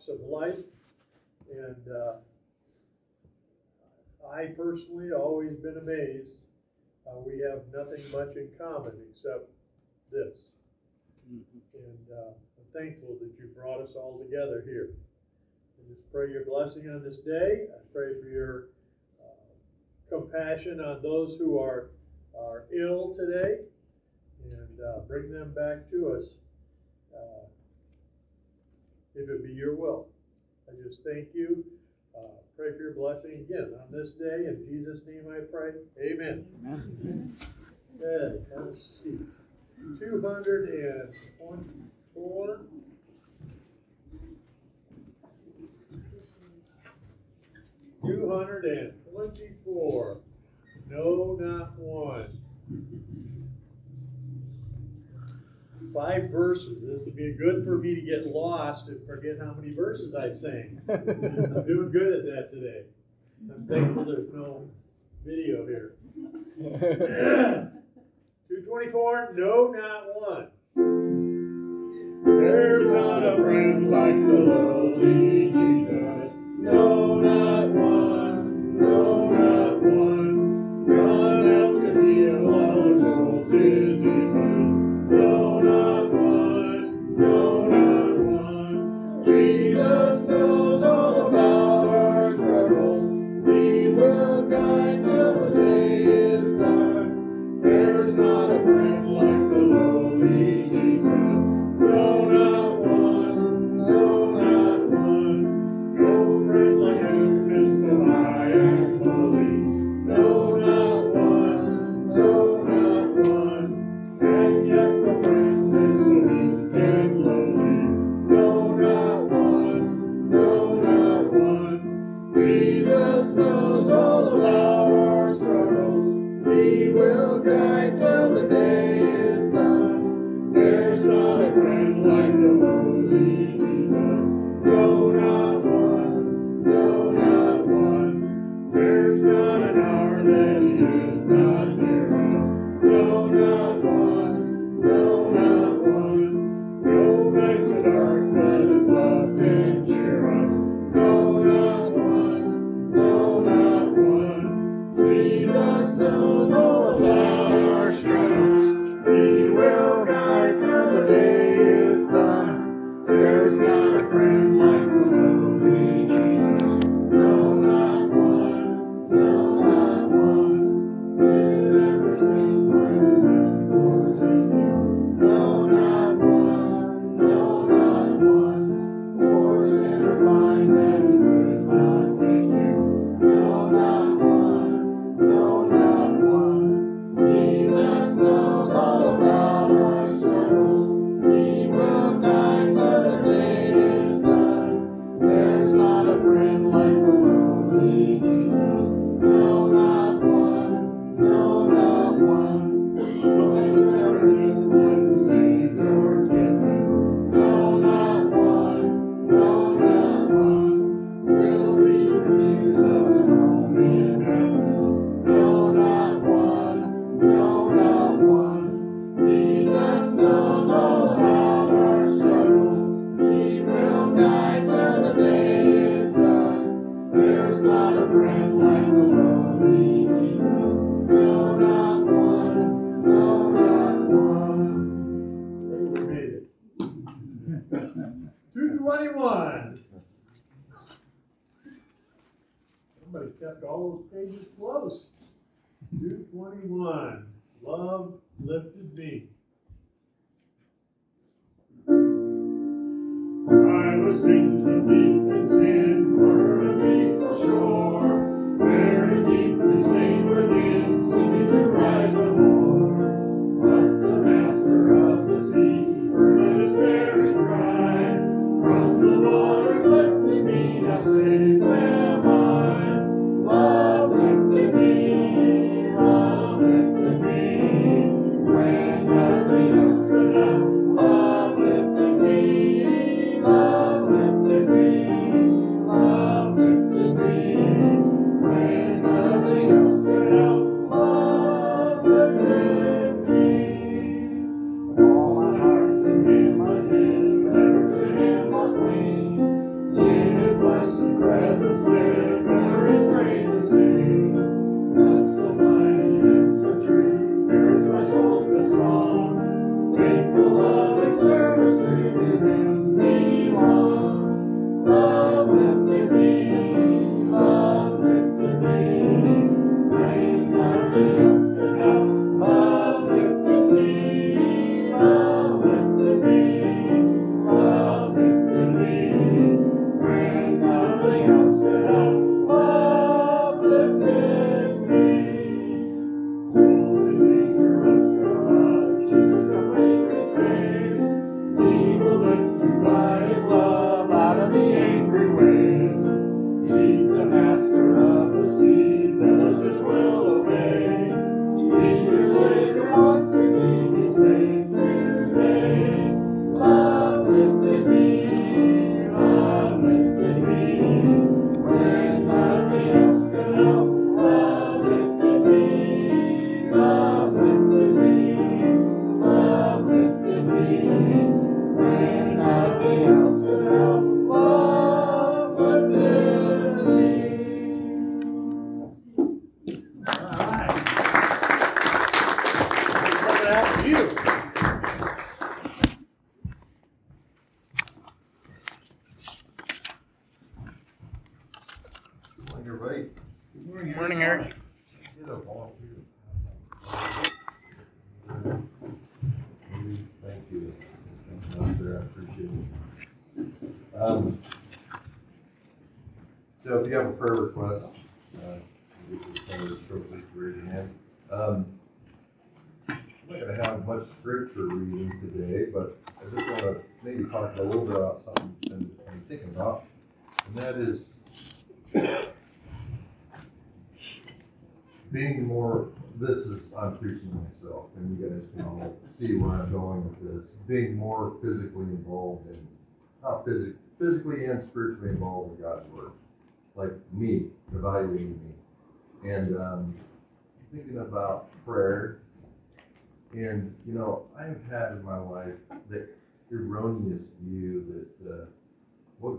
walks of life. And uh, I personally always been amazed. Uh, we have nothing much in common except this. Mm-hmm. And uh, I'm thankful that you brought us all together here. I just pray your blessing on this day. I pray for your uh, compassion on those who are, are ill today and uh, bring them back to us uh, if it be your will. I just thank you. Uh, pray for your blessing again on this day. In Jesus' name I pray. Amen. Amen. Okay, have a seat. 224. Two hundred and twenty-four. No, not one five verses. This would be good for me to get lost and forget how many verses I've sang. I'm doing good at that today. I'm thankful there's no video here. 224, no, not one. There's not a friend like the lowly Jesus. No, not one. No, not one. None else can heal our souls' No, not one. No, not one. Jesus, no. of not us. Being more physically involved in, not physic, physically and spiritually involved in God's word. Like me, evaluating me. And, um, thinking about prayer. And, you know, I have had in my life the erroneous view that, uh, what,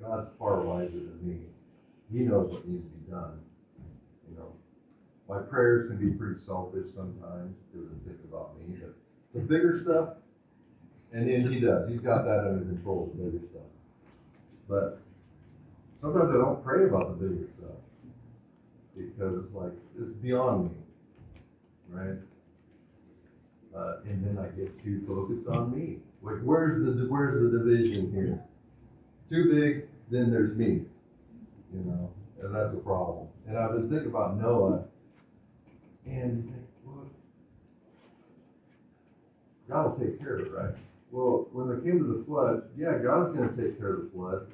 God's far wiser than me. He knows what needs to be done you know, my prayers can be pretty selfish sometimes because I think about me, but the bigger stuff, and then he does, he's got that under control, the bigger stuff. But sometimes I don't pray about the bigger stuff because it's like, it's beyond me, right? Uh, and then I get too focused on me. Like, where's the, where's the division here? Too big, then there's me, you know? and that's a problem. And I've been thinking about Noah, and you think, well, God will take care of it, right? Well, when they came to the flood, yeah, God is going to take care of the flood.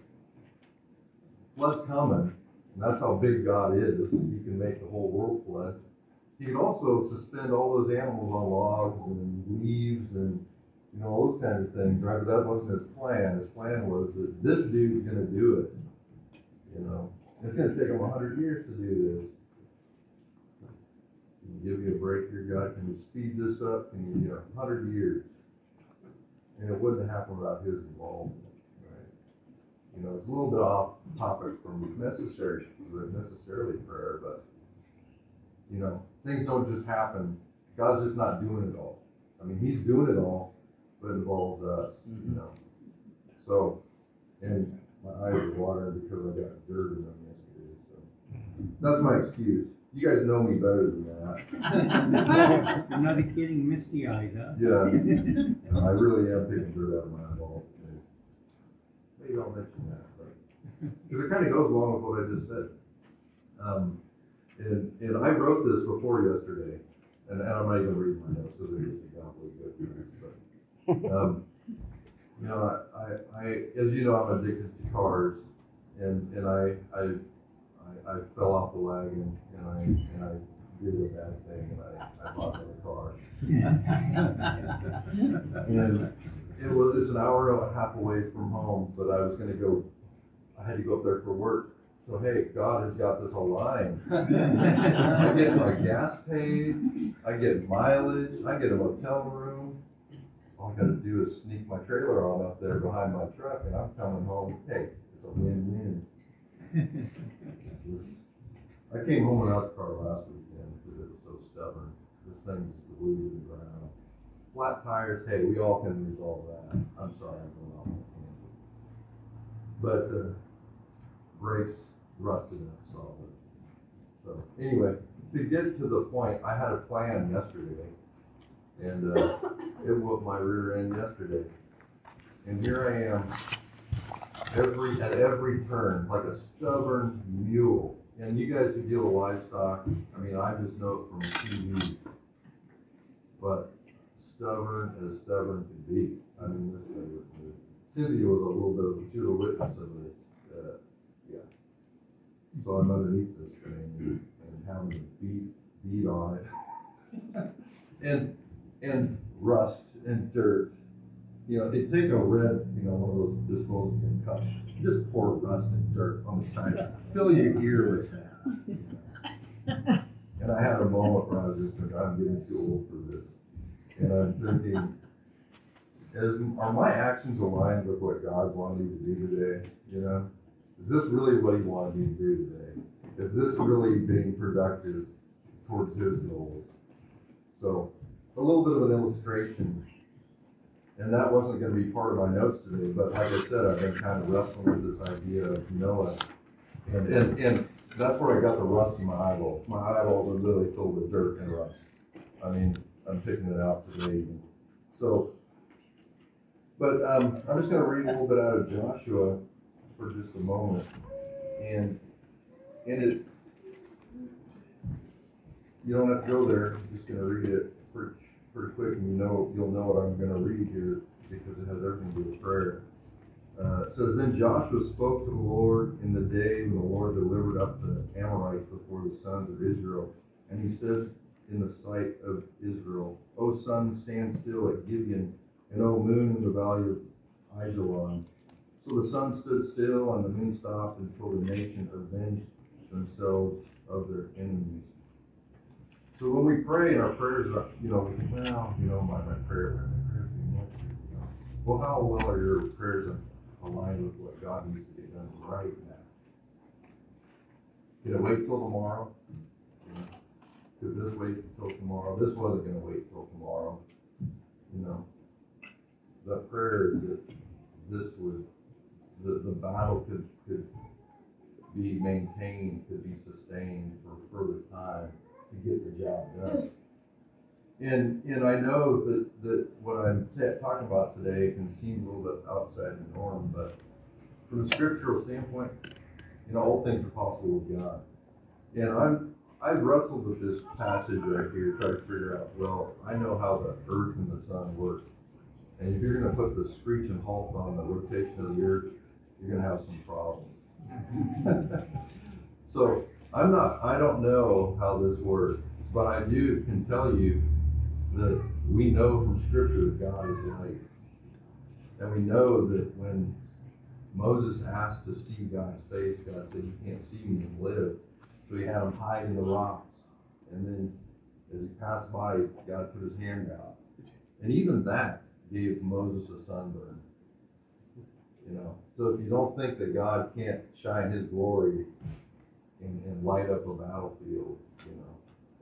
Flood's coming, and that's how big God is. He can make the whole world flood. He can also suspend all those animals on logs and leaves and you know all those kinds of things, right? But that wasn't his plan. His plan was that this dude's going to do it. You know, it's gonna take him hundred years to do this. Can you give me a break here, God? Can you speed this up? Can you, you a hundred years? And it wouldn't happen without his involvement, right? You know, it's a little bit off topic from necessary, necessarily prayer, but, you know, things don't just happen. God's just not doing it all. I mean, He's doing it all, but it involves us, you mm-hmm. know. So, and my eyes are watering because I got dirt in them yesterday, so. That's my excuse. You guys know me better than that. I'm not kidding misty eyed, huh? Yeah, I really am taking dirt out of my eyeballs. today. Maybe I'll mention that, but, because it kind of goes along with what I just said. Um, and, and I wrote this before yesterday, and, and I'm not even reading my notes, because it is gobbly good, but, um, you know, I, I, as you know, I'm addicted to cars, and, and I, I, I, I fell off the wagon, and I, and I did a bad thing, and I, I bought another car. And it was, it's an hour and a half away from home, but I was gonna go, I had to go up there for work. So hey, God has got this aligned. I get my gas paid, I get mileage, I get a motel room. All I gotta do is sneak my trailer on up there behind my truck and I'm coming home, hey, it's a win-win. I came home without the car last weekend because it was so stubborn. This thing just glued to the ground. Flat tires, hey, we all can resolve that. I'm sorry, I'm going off on a. But, uh, brakes rusted up solid. So, anyway, to get to the point, I had a plan yesterday. And, uh, it whooped my rear end yesterday. And here I am, every, at every turn, like a stubborn mule. And you guys who deal with livestock, I mean, I just know it from TV. But stubborn as stubborn can be. I mean, this thing was, Cynthia was a little bit of, she a witness of this, uh, yeah. So I'm underneath this thing and, and having to beat, beat on it. And, and rust and dirt. You know, they take a red, you know, one of those disposable cups, just pour rust and dirt on the side, fill your ear with that. And I had a moment where I was just, thinking, I'm getting too old for this. And I'm thinking, is, are my actions aligned with what God wanted me to do today? You know, is this really what He wanted me to do today? Is this really being productive towards His goals? So, a little bit of an illustration, and that wasn't going to be part of my notes today, but like I said, I've been kind of wrestling with this idea of Noah. And, and, and that's where I got the rust in my eyeballs. My eyeballs are literally filled with dirt and rust. I mean, I'm picking it out today. So, but um, I'm just going to read a little bit out of Joshua for just a moment. And in it, you don't have to go there. I'm just going to read it pretty, quick, and you know you'll know what I'm going to read here because it has everything to do with prayer. Uh, it says, Then Joshua spoke to the Lord in the day when the Lord delivered up the Amorites before the sons of Israel. And he said in the sight of Israel, O sun, stand still at Gibeon, and O moon in the valley of Ajalon. So the sun stood still, and the moon stopped until the nation avenged themselves of their enemies. So when we pray, and our prayers are, you know, we well, you know, my, my prayer, my answered, you know. Well, how well are your prayers aligned with what God needs to get done right now? Did it wait till tomorrow? You Could this wait until tomorrow? This wasn't gonna wait till tomorrow, you know. The prayer that this would, the, the battle could, could be maintained, could be sustained for further time to get the job done. And, and I know that, that what I'm ta- talking about today can seem a little bit outside the norm, but from a scriptural standpoint, you know, all things are possible with God. And I'm, I've wrestled with this passage right here, trying to figure out, well, I know how the earth and the sun work. And if you're gonna put the screech and halt on the rotation of the earth, you're gonna have some problems. So, I'm not, I don't know how this works, but I do, can tell you that we know from scripture that God is light. And we know that when Moses asked to see God's face, God said, you can't see me and live. So he had him hide in the rocks. And then as he passed by, God put his hand out. And even that gave Moses a sunburn. You know, so if you don't think that God can't shine his glory and, and light up a battlefield, you know,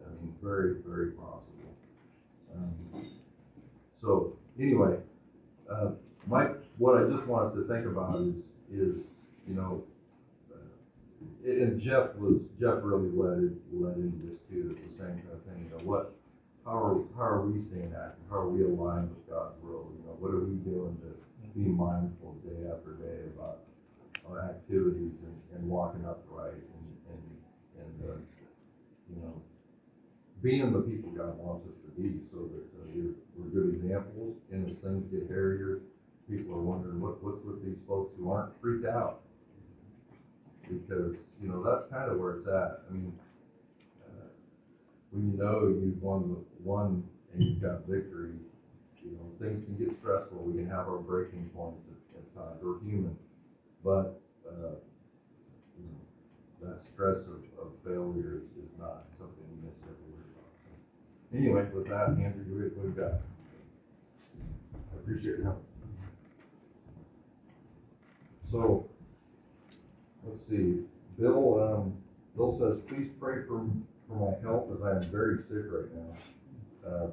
I mean, very, very possible. Um, So, anyway, uh, Mike, what I just want us to think about is, is, you know, uh, and Jeff was, Jeff really led led into this too, it's the same kind of thing, you know, what, how are, how are we staying active, how are we aligned with God's will, you know, what are we doing to be mindful day after day about our activities and, and walking upright and, and, uh, you know, being the people God wants us to be, so that, uh, we're, we're good examples, and as things get hairier, people are wondering, what, what's with these folks who aren't freaked out? Because, you know, that's kind of where it's at, I mean, uh, when you know you've won, the won and you've got victory, you know, things can get stressful, we can have our breaking points at, at times, we're human, but, uh, you know, that stress of, of failure is, is not something we necessarily worry about. Anyway, with that, Andrew, here's what we've got. I appreciate your help. So, let's see, Bill, um, Bill says, please pray for, for my health as I am very sick right now. Uh,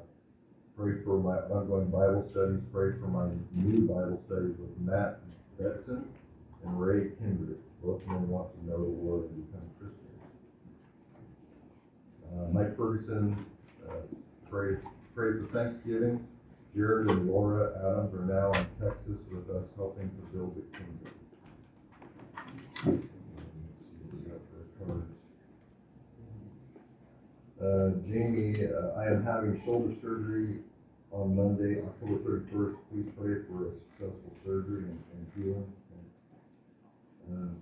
Pray for my ongoing Bible studies, pray for my new Bible studies with Matt Betson and Ray Kindred. Both men want to know the Lord and become Christians. Uh, Mike Ferguson, uh, pray, pray for Thanksgiving. Jared and Laura Adams are now in Texas with us helping to build the kingdom. Uh, Jamie, uh, I am having shoulder surgery on Monday, October thirty-first. Please pray for a successful surgery and, and healing. Uh,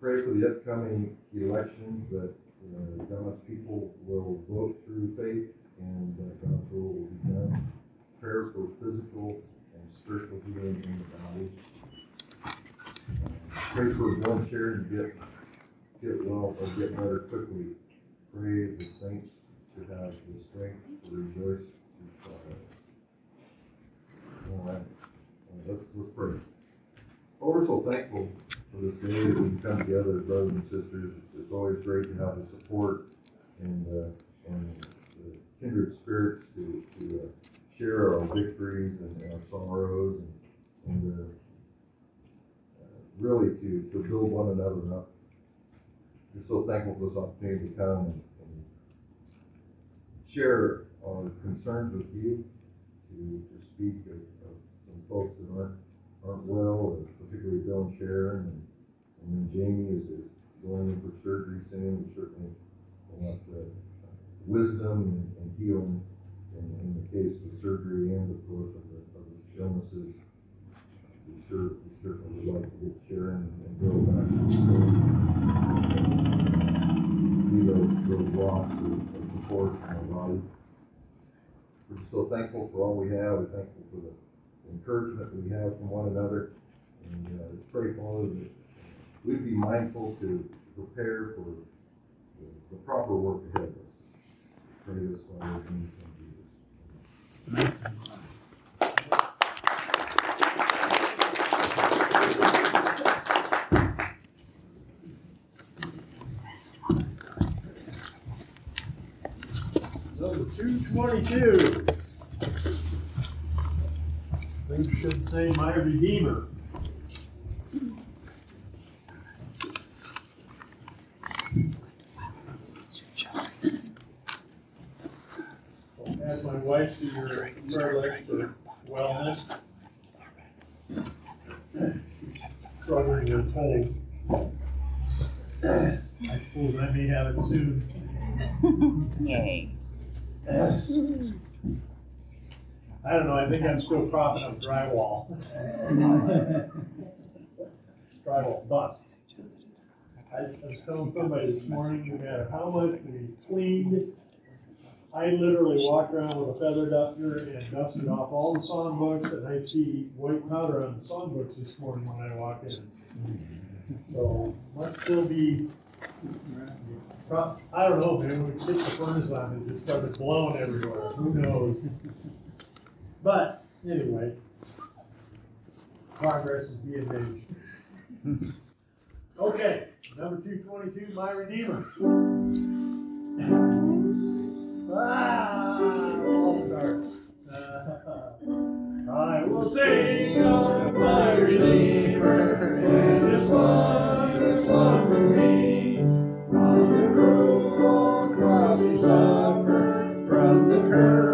Pray for the upcoming elections that, uh, God's people will vote through faith and that God's will will be done. Prayer for physical and spiritual healing in the body. Uh, Pray for Bill and to get, get well or get better quickly pray the saints to have the strength to rejoice through. All right, Uh, let's, let's pray. Oh, we're so thankful this day that we come together as brothers and sisters. It's always great to have the support and, uh, and the kindred spirits to, to, uh, share our victories and our sorrows and, and, uh, really to, to build one another up we're so thankful for this opportunity to come and, and share our concerns with you, to, to speak of, of some folks that aren't, aren't well, and particularly and Sharon, and, and Jamie is, going in for surgery soon, we certainly want uh, wisdom and, and healing in, in the case of surgery and of course of the, of the illnesses. We sure, we certainly would like to get Sharon and Bill back be those, those rocks of, of support in our. We're so thankful for all we have, we're thankful for the encouragement we have from one another. And, uh, pray, Father, we'd be mindful to prepare for the, the proper work ahead of us. Pray this, Father, in Jesus' Number two twenty-two. Things should say my Redeemer. I'll Add my wife to your prayer list for wellness. Struggling with colds. I suppose I may have it soon. Yay. I I still propping up drywall. Drywall bust. I was telling somebody this morning, no matter how much we cleaned, I literally walked around with a feather duster and dusted off all the songbooks, and I see white powder on the songbooks this morning when I walk in. So, must still be, I don't know, man, we kicked the furnace on, it just started blowing everywhere, who knows? But, anyway. progress is being made. Okay, number two twenty-two, my Redeemer. Ah, I'll start. I will sing of my Redeemer and his wondrous love to me. On the cruel cross he suffered from the curse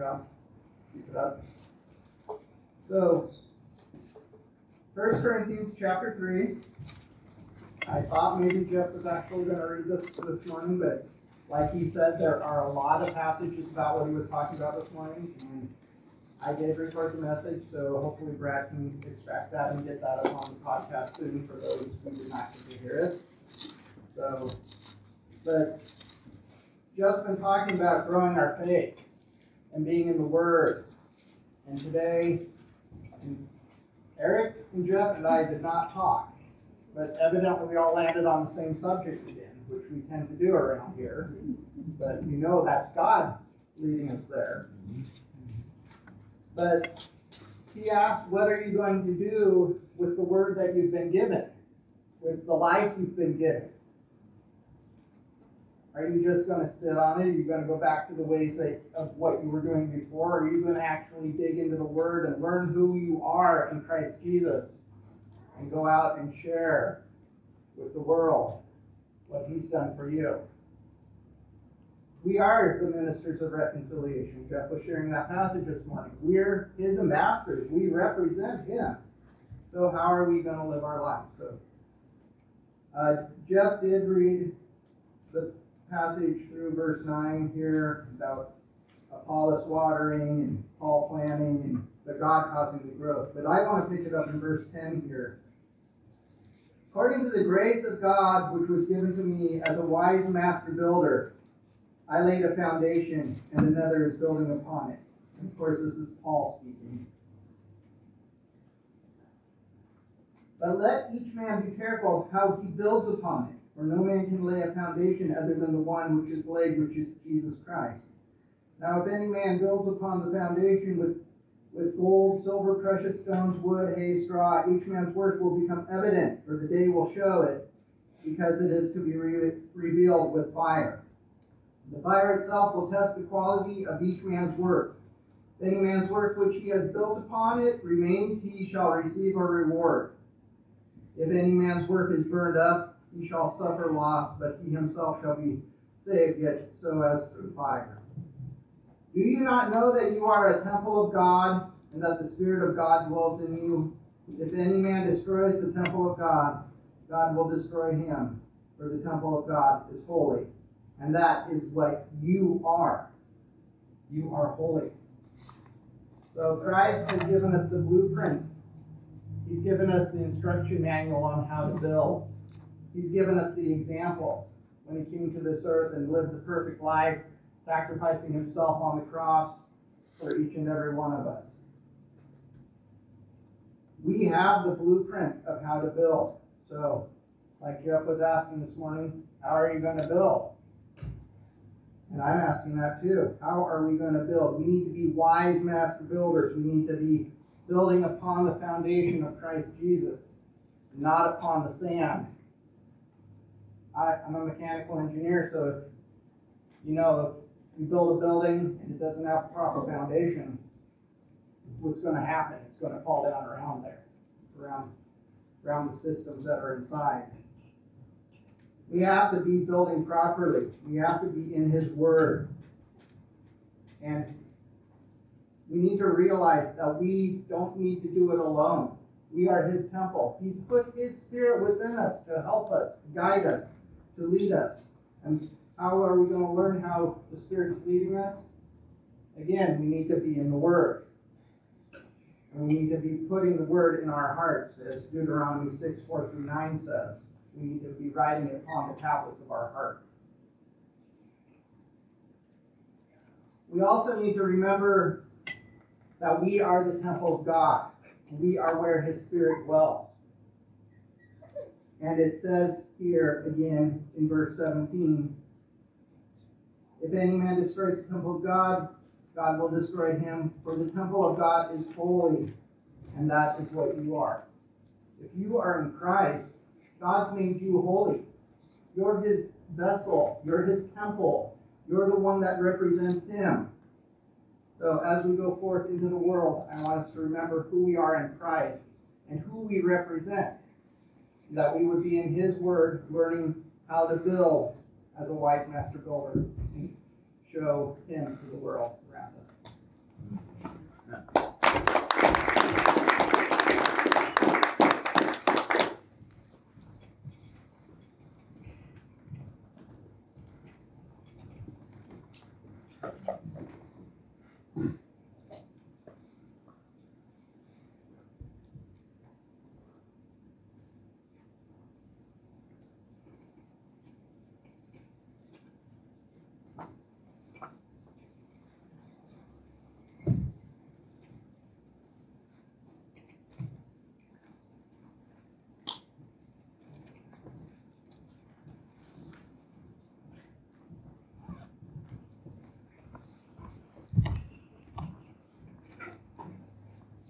Keep it up. So, First Corinthians chapter three. I thought maybe Jeff was actually gonna read this this morning, but like he said, there are a lot of passages about what he was talking about this morning. And I did record the message, so hopefully Brad can extract that and get that up on the podcast soon for those who did not get to hear it. So, but Jeff's been talking about growing our faith and being in the Word. And today, Eric and Jeff and I did not talk, but evidently we all landed on the same subject again, which we tend to do around here. But you know that's God leading us there. But he asked, What are you going to do with the word that you've been given, with the life you've been given? Are you just going to sit on it? Are you going to go back to the ways that, of what you were doing before? Are you going to actually dig into the Word and learn who you are in Christ Jesus and go out and share with the world what He's done for you? We are the ministers of reconciliation. Jeff was sharing that passage this morning. We're His ambassadors. We represent Him. So how are we going to live our life? So uh, Jeff did read the passage through verse 9 here about Apollos watering and Paul planting and the God causing the growth. But I want to pick it up in verse 10 here. According to the grace of God which was given to me as a wise master builder, I laid a foundation and another is building upon it. And of course, this is Paul speaking. But let each man be careful how he builds upon it, for no man can lay a foundation other than the one which is laid, which is Jesus Christ. Now, if any man builds upon the foundation with, with gold, silver, precious stones, wood, hay, straw, each man's work will become evident, for the day will show it, because it is to be re- revealed with fire. The fire itself will test the quality of each man's work. If any man's work which he has built upon it remains, he shall receive a reward. If any man's work is burned up, he shall suffer loss, but he himself shall be saved, yet so as through fire. Do you not know that you are a temple of God, and that the Spirit of God dwells in you? If any man destroys the temple of God, God will destroy him, for the temple of God is holy. And that is what you are. You are holy. So Christ has given us the blueprint. He's given us the instruction manual on how to build. He's given us the example when he came to this earth and lived the perfect life, sacrificing himself on the cross for each and every one of us. We have the blueprint of how to build. So, like Jeff was asking this morning, how are you going to build? And I'm asking that too. How are we going to build? We need to be wise master builders. We need to be building upon the foundation of Christ Jesus, not upon the sand. I, I'm a mechanical engineer, so if you know if you build a building and it doesn't have a proper foundation, what's going to happen? It's going to fall down around there, around around the systems that are inside. We have to be building properly. We have to be in His Word. And we need to realize that we don't need to do it alone. We are His temple. He's put His Spirit within us to help us, to guide us, to lead us. And how are we going to learn how the Spirit's leading us? Again, we need to be in the Word. And we need to be putting the Word in our hearts, as Deuteronomy 6 4 through 9 says. We need to be writing it upon the tablets of our heart. We also need to remember that we are the temple of God. We are where His Spirit dwells. And it says here again in verse 17 If any man destroys the temple of God, God will destroy him, for the temple of God is holy, and that is what you are. If you are in Christ, God's made you holy. You're his vessel, you're his temple, you're the one that represents him. So as we go forth into the world, I want us to remember who we are in Christ and who we represent. That we would be in his word, learning how to build as a wise master builder and show him to the world around us.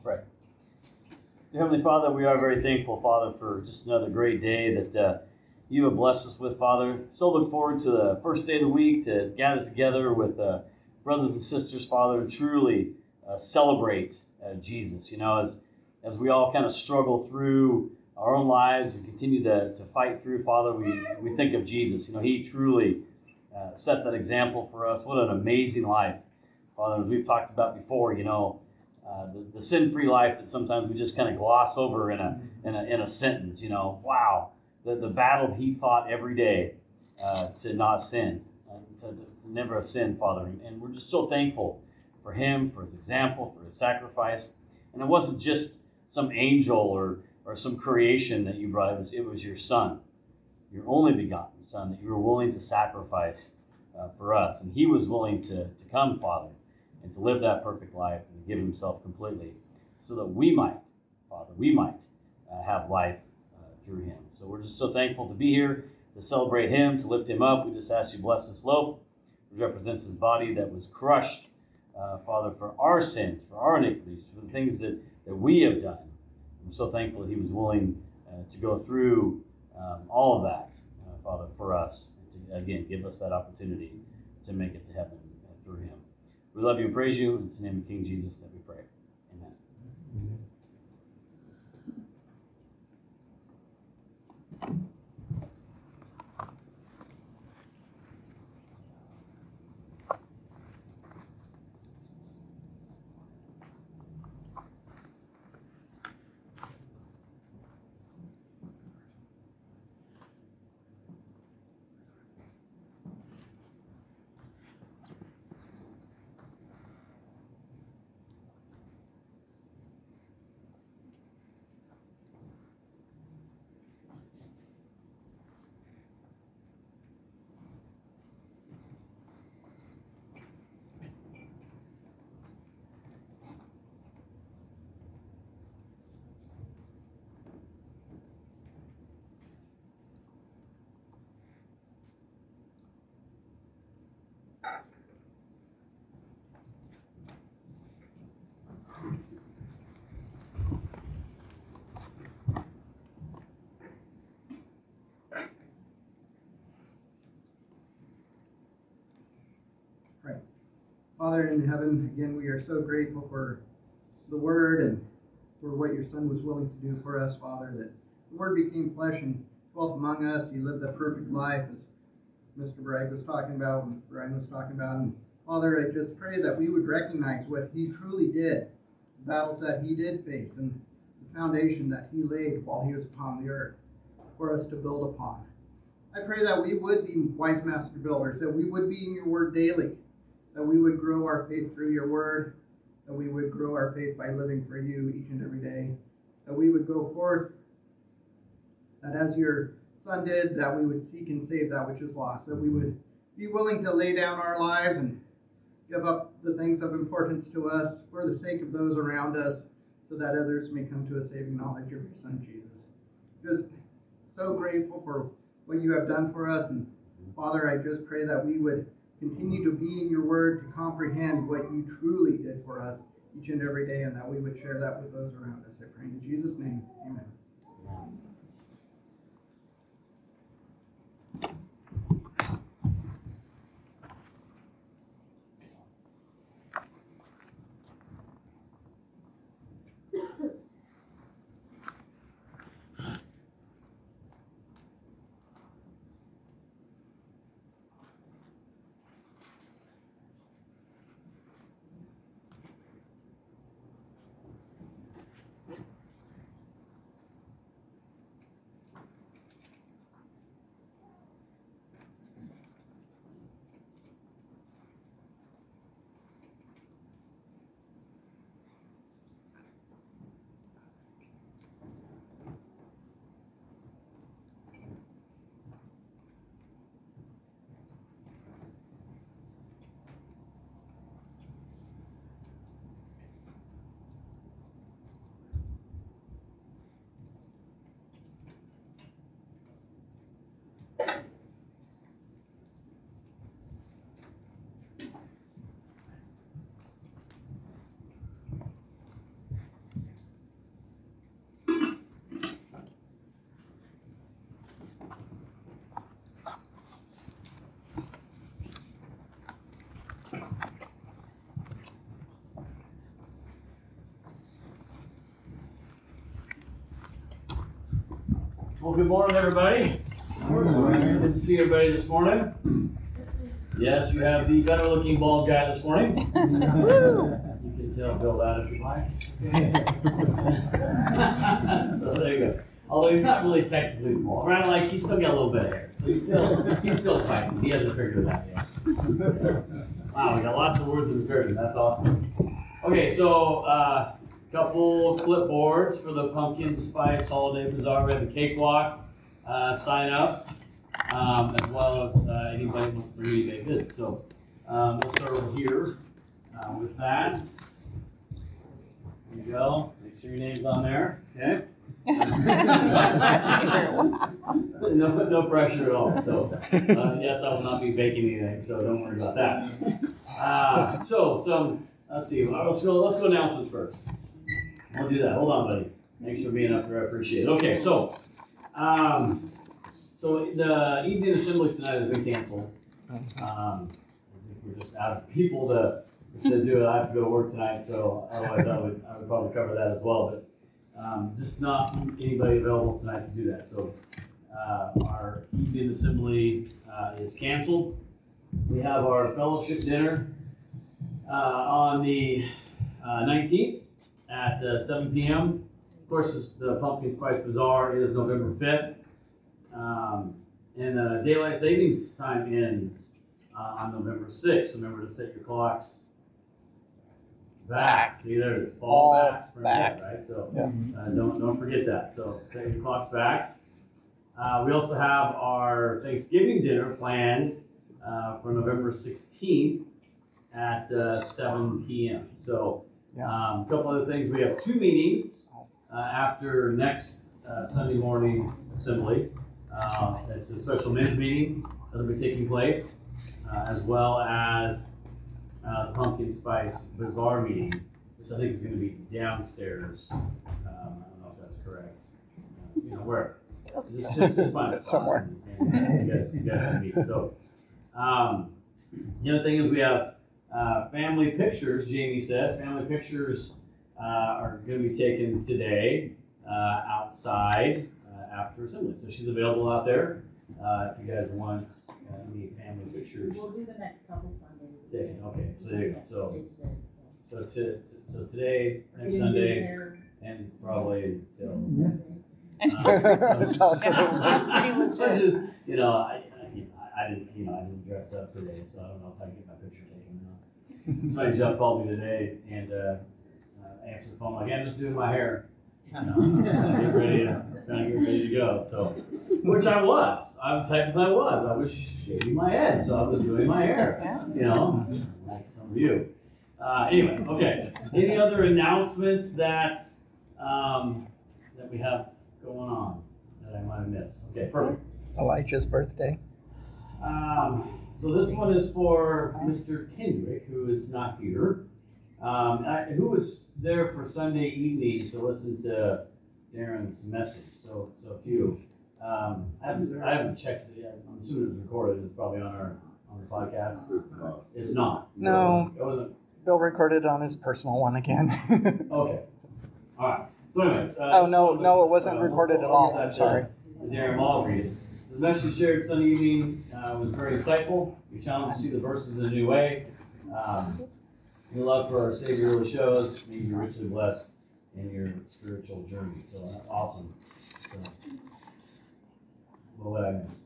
Right. Dear Heavenly Father, we are very thankful, Father, for just another great day that uh, you have blessed us with, Father. So look forward to the first day of the week to gather together with uh, brothers and sisters, Father, and truly uh, celebrate uh, Jesus. You know, as as we all kind of struggle through our own lives and continue to, to fight through, Father, we, we think of Jesus. You know, He truly uh, set that example for us. What an amazing life, Father, as we've talked about before, you know. Uh, the, the sin-free life that sometimes we just kind of gloss over in a, in a in a sentence. You know, wow, the, the battle he fought every day uh, to not sin, uh, to, to never have sinned, Father, and, and we're just so thankful for him, for his example, for his sacrifice. And it wasn't just some angel or or some creation that you brought. It was, it was your son, your only begotten son, that you were willing to sacrifice uh, for us. And he was willing to, to come, Father, and to live that perfect life and give himself completely so that we might, Father, we might uh, have life uh, through him. So we're just so thankful to be here to celebrate him, to lift him up. We just ask you bless this loaf, which represents his body that was crushed, uh, Father, for our sins, for our iniquities, for the things that, that we have done. I'm so thankful that he was willing uh, to go through um, all of that, uh, Father, for us. To, again, give us that opportunity to make it to heaven uh, through him. We love you and praise you. It's in the name of King Jesus that we pray. Amen. Father in heaven, again, we are so grateful for the word and for what your son was willing to do for us, Father, that the word became flesh and dwelt among us. He lived a perfect life, as Mr. Bragg was talking about and Brian was talking about. And Father, I just pray that we would recognize what he truly did, the battles that he did face, and the foundation that he laid while he was upon the earth for us to build upon. I pray that we would be wise master builders, that we would be in your word daily, that we would grow our faith through your word, that we would grow our faith by living for you each and every day, that we would go forth, that as your son did, that we would seek and save that which is lost, that we would be willing to lay down our lives and give up the things of importance to us for the sake of those around us, so that others may come to a saving knowledge of your son Jesus. Just so grateful for what you have done for us, and Father, I just pray that we would continue to be in your word to comprehend what you truly did for us each and every day, and that we would share that with those around us. I pray in Jesus' name, amen. Well, good morning, everybody. Good to see everybody this morning. Yes, you have the better looking bald guy this morning. You can tell Bill that if you like. so there you go. Although he's not really technically bald, right? Like he's still got a little bit of hair, so he's still he's still fighting. He hasn't figured it out yet. Wow, we got lots of words in the encouragement. That's awesome. Okay, so uh, couple clipboards for the pumpkin spice holiday bazaar. We have the cakewalk uh, sign up, um, as well as uh, anybody who wants to bring any baked goods. So um, we'll start over here uh, with that. There you go. Make sure your name's on there. Okay. no, no pressure at all. So, uh, yes, I will not be baking anything, so don't worry about that. Uh, so, some, let's see, let's go, let's go announcements first. We'll do that. Hold on, buddy. Thanks for being up here. I appreciate it. Okay, so, um, so the evening assembly tonight has been canceled. Um, we're just out of people to, to do it. I have to go to work tonight, so otherwise I would, I would probably cover that as well, but, um, just not anybody available tonight to do that, so, uh, our evening assembly, uh, is canceled. We have our fellowship dinner, uh, on the, uh, nineteenth at, uh, seven P M. Of course, this- the Pumpkin Spice Bazaar is November fifth. Um, and, uh, daylight savings time ends, uh, on November sixth, remember to set your clocks back, see there it is, fall Fall back, spring back. back, right, so. Yeah. Uh, don't, don't forget that, so set your clocks back. Uh, we also have our Thanksgiving dinner planned, uh, for November sixteenth at, uh, seven P Yeah. um, a couple other things, we have two meetings, uh, after next, uh, Sunday morning assembly. Uh, it's a special men's meeting that'll be taking place, uh, as well as, uh, the pumpkin spice bazaar meeting, which I think is gonna be downstairs. Um, I don't know if that's correct. Uh, You know, where, just, just, just find a spot Somewhere. and- and You guys, you guys can meet, so. Um, the other thing is we have, uh, family pictures, Jamie says, family pictures, uh, are gonna be taken today, uh, outside, uh, after assembly. So she's available out there, uh, if you guys want, uh, any family pictures We'll do the next couple Sundays. taken, okay, so there you go, so. Today, so. So to, so today, next didn't do Sunday, hair and probably till. Sunday. That's pretty legit. Just, You know, I, I, you know, I didn't, you know, I didn't dress up today, so I don't know if I can get my picture taken or not. Somebody Jeff called me today and, uh, uh, answered the phone like, I'm just doing my hair. You know, Get ready, to- trying to get ready to go, so, which I was, I'm technically I was, I was shaving my head, so I was doing my hair, Yeah. you know, like some of you. Uh, anyway, okay, any other announcements that, um, that we have going on that I might have missed? Okay, perfect. Elijah's birthday. Um, so this one is for Mr. Kendrick, who is not here. Um, I, who was there for Sunday evening to listen to Darren's message? So, so a few. Um, I haven't, I haven't checked it yet. I'm assuming it's recorded. It's probably on our on the podcast. It's not. It's not. So No. It wasn't. Bill recorded on his personal one again. Okay. All right. So anyway. Uh, oh no, just- no, it wasn't uh, recorded at all. I'm that sorry. to Darren Mulgrew. The message you shared Sunday evening uh, was very insightful. We challenged to see the verses in a new way. Um, your love for our Savior really shows. May you richly blessed in your spiritual journey. So that's awesome. So, what would I miss?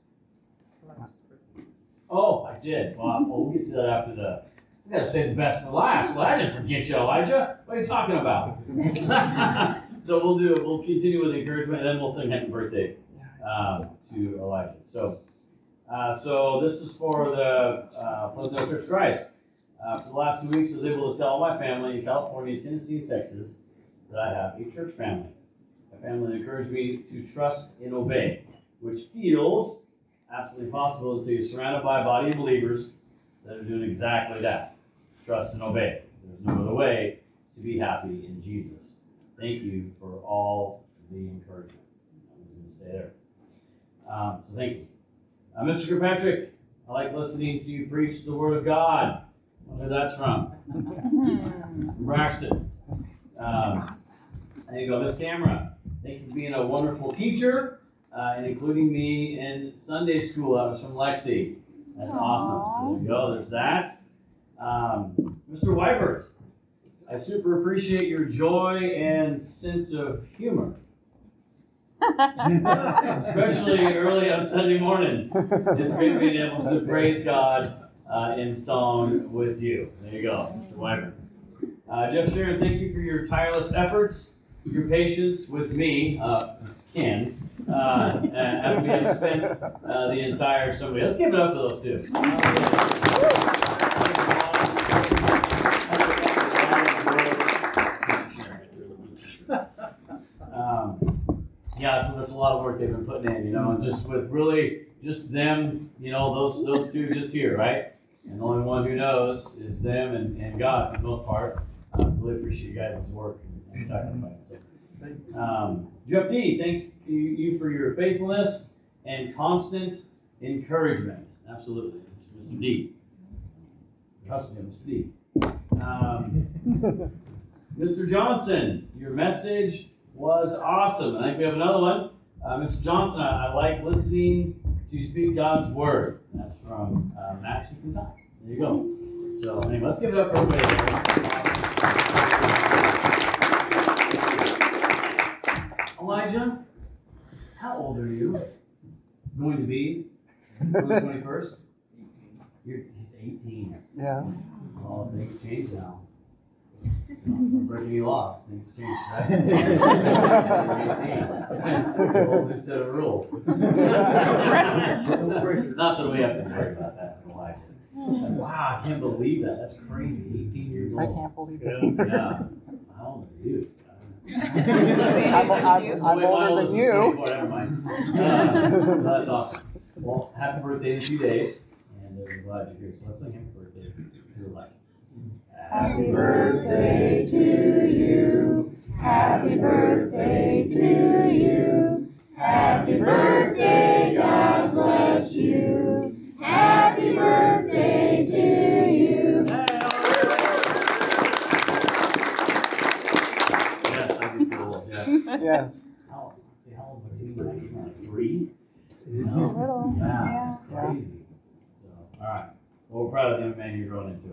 Oh, I did. Well, well, get to that after the. We gotta say the best for last. Well, I didn't forget you, Elijah. What are you talking about? so we'll do. We'll continue with encouragement, and then we'll sing happy birthday um, to Elijah. So, uh, so this is for the uh, Pleasant Church Christ. Uh, for the last two weeks, I was able to tell my family in California, Tennessee, and Texas that I have a church family. My family encouraged me to trust and obey, which feels absolutely possible until you're surrounded by a body of believers that are doing exactly that trust and obey. There's no other way to be happy in Jesus. Thank you for all the encouragement. I was going to stay there. Um, so thank you. Uh, Mr. Kirkpatrick, I like listening to you preach the Word of God. I wonder who that's from. From Braxton. Um, there you go, Miss Camera. Thank you for being a wonderful teacher uh, and including me in Sunday school. I was from Lexi. That's awesome. So there you go, there's that. Um, Mr. Weibert, I super appreciate your joy and sense of humor, especially early on Sunday morning. It's great being able to praise God uh, in song with you. There you go, Mr. Weibert. Uh, Jeff Sharon, thank you for your tireless efforts, your patience with me, uh, Ken, uh, as we have spent uh, the entire summer. Let's give it up for those two. Um, yeah, so that's a lot of work they've been putting in, you know, and just with really just them, you know, those those two just here, right? And the only one who knows is them and, and God for the most part. Uh, really appreciate you guys' work and, and sacrifice. So, um, Jeff D, thanks you, you for your faithfulness and constant encouragement. Absolutely, Mr. D. Trust me, Mr. D. Um, Mr. Johnson, your message was awesome. I think we have another one. Uh, Mr. Johnson, I, I like listening to you speak God's word. That's from uh, Max from There you go. So, anyway, let's give it up for everybody. Elijah, how old are you? Going to be? On the 21st? You're, he's 18. Yes. Oh, things change now. Breaking any laws, things change, right? A whole new set of rules. Not that we have to worry about that in life. Wow, I can't believe that. That's crazy. 18 years old. I can't believe it. Yeah. How old are you? I'm, I'm, I'm older than you. 24, Never. Uh, That's awesome. Well, happy birthday in a few days, and uh, we're glad you're here. So let's sing happy birthday to Elijah. Happy birthday to you. Happy birthday to you. Happy birthday, God bless you. Happy birthday to you. Yes, I do cool. Yes. Yes. How, let's see, how old was he when I came out? Three? No. Little, Wow, yeah. that's crazy. So, all right. Well, we're proud of the young man you're growing into.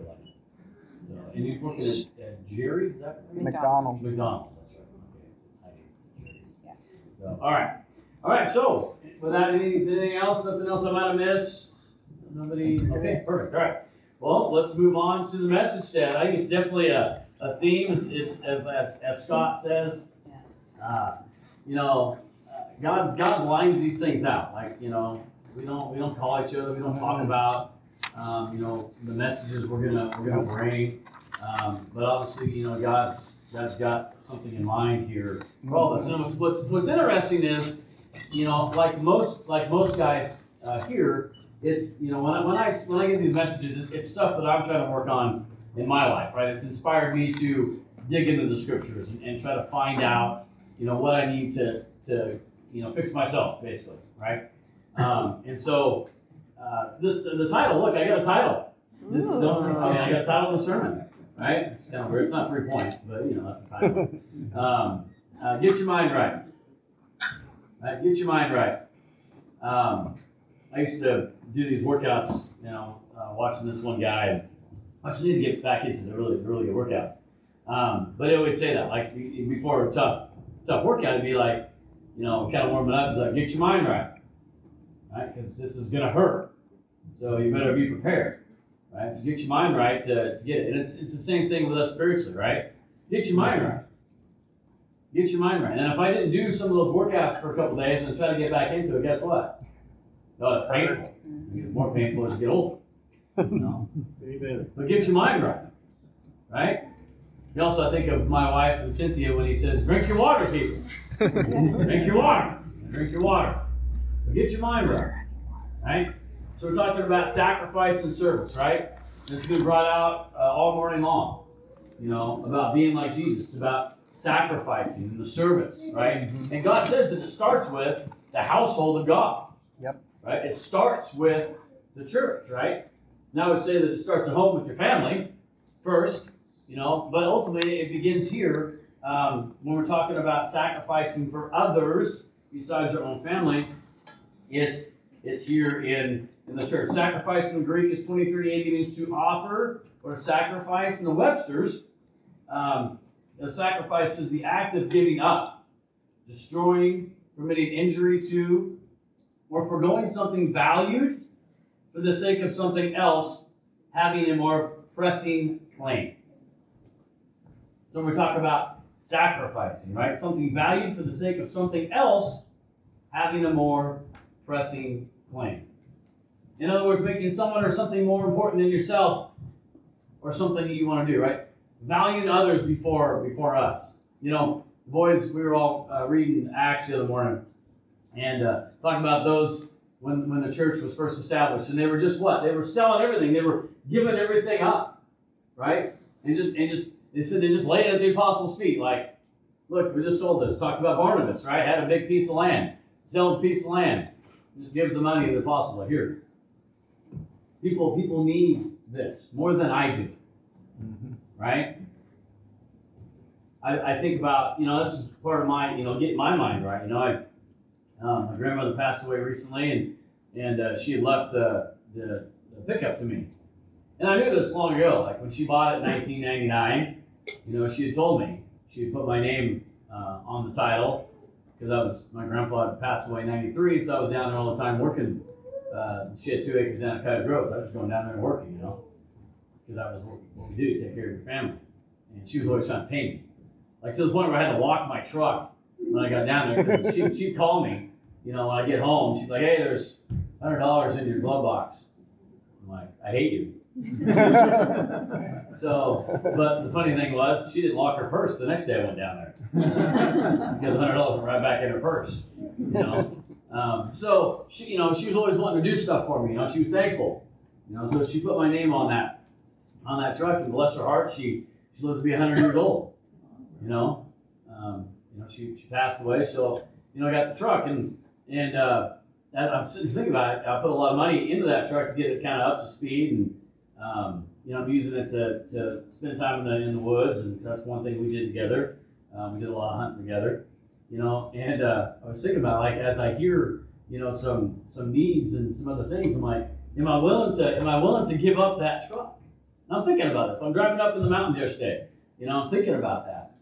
And you're working at, at Jerry's, is that right? McDonald's. McDonald's, that's right. Okay. It's like it's Jerry's. So, all right. All right. So, without any, anything else, nothing else I might have missed? Nobody? Okay, perfect. All right. Well, let's move on to the message then. I think it's definitely a, a theme. It's, it's as, as, as Scott says, Yes. uh, you know, uh, God God lines these things out. Like you know, we don't we don't call each other. We don't talk about um, you know the messages we're gonna we're gonna bring. Um, but obviously, you know, God's God's got something in mind here. Well, so what's what's, what's interesting is, you know, like most like most guys uh, here, it's you know when I when I when I get these messages, it's stuff that I'm trying to work on in my life. Right? It's inspired me to dig into the scriptures and, and try to find out you know what I need to to you know fix myself basically, right? Um, and so uh, this the title. Look, I got a title. This, don't, I, mean, I got a title of the sermon, right? It's kind of weird. It's not three points, but you know that's a title. Um, uh, get your mind right. Right, get your mind right. Um, I used to do these workouts, you know, uh, watching this one guy. I just need to get back into the really, really good workouts. Um, but it would say that, like before a tough, tough workout, it'd be like, you know, kind of warming up, it's like, get your mind right, right? Because this is gonna hurt, so you better be prepared, right? So get your mind right to, to get it, and it's it's the same thing with us spiritually, right? Get your mind right. Get your mind right. And if I didn't do some of those workouts for a couple days and try to get back into it, guess what? Oh, it's painful. It gets more painful as you get older. You know? Amen. But get your mind right. Right? You also, I think of my wife and Cynthia when he says, drink your water, people. drink your water. Drink your water. But get your mind right. Right? So we're talking about sacrifice and service, right? This has been brought out uh, all morning long. You know, about being like Jesus, about sacrificing and the service, right? And God says that it starts with the household of God. Yep. Right? It starts with the church, right? Now I would say that it starts at home with your family first, you know, but ultimately it begins here um, when we're talking about sacrificing for others besides your own family. It's it's here in in the church. Sacrifice in the Greek is 2380 means to offer or sacrifice in the Webster's. Um, the sacrifice is the act of giving up, destroying, permitting injury to, or foregoing something valued for the sake of something else having a more pressing claim. So we talk about sacrificing, right? Something valued for the sake of something else having a more pressing claim. In other words, making someone or something more important than yourself or something that you want to do, right? Valuing others before before us. You know, boys, we were all uh, reading Acts the other morning and uh, talking about those when, when the church was first established. And they were just what? They were selling everything. They were giving everything up, right? And just and just they said they just laid at the apostles' feet, like, look, we just sold this. Talked about Barnabas, right? Had a big piece of land, sells a piece of land, just gives the money to the apostle. Like, here, people people need this more than I do, right? I, I think about you know this is part of my you know getting my mind right. You know, I um, my grandmother passed away recently, and and uh, she had left the, the the pickup to me, and I knew this long ago. Like when she bought it in 1999, you know, she had told me she had put my name uh, on the title because I was my grandpa had passed away in '93, so I was down there all the time working. Uh, she had two acres down at Cottage Grove. So I was just going down there and working, you know, because that was what, we do, take care of your family. And she was always trying to pay me, like to the point where I had to walk my truck when I got down there. She, she'd call me, you know, when I get home. She's like, "Hey, there's hundred dollars in your glove box." I'm like, "I hate you." So, but the funny thing was, she didn't lock her purse the next day I went down there because hundred dollars went right back in her purse. You know, um, so she, you know, she was always wanting to do stuff for me. You know, she was thankful. You know, so she put my name on that on that truck, and bless her heart, she she lived to be hundred years old. You know, um, you know, she, she passed away, so you know, I got the truck, and and uh, that, I'm sitting thinking about it. I put a lot of money into that truck to get it kind of up to speed, and um, you know, I'm using it to, to spend time in the in the woods, and that's one thing we did together. Um, we did a lot of hunting together, you know. And uh, I was thinking about like as I hear, you know, some some needs and some other things, I'm like, am I willing to am I willing to give up that truck? And I'm thinking about this. I'm driving up in the mountains yesterday. You know, I'm thinking about that.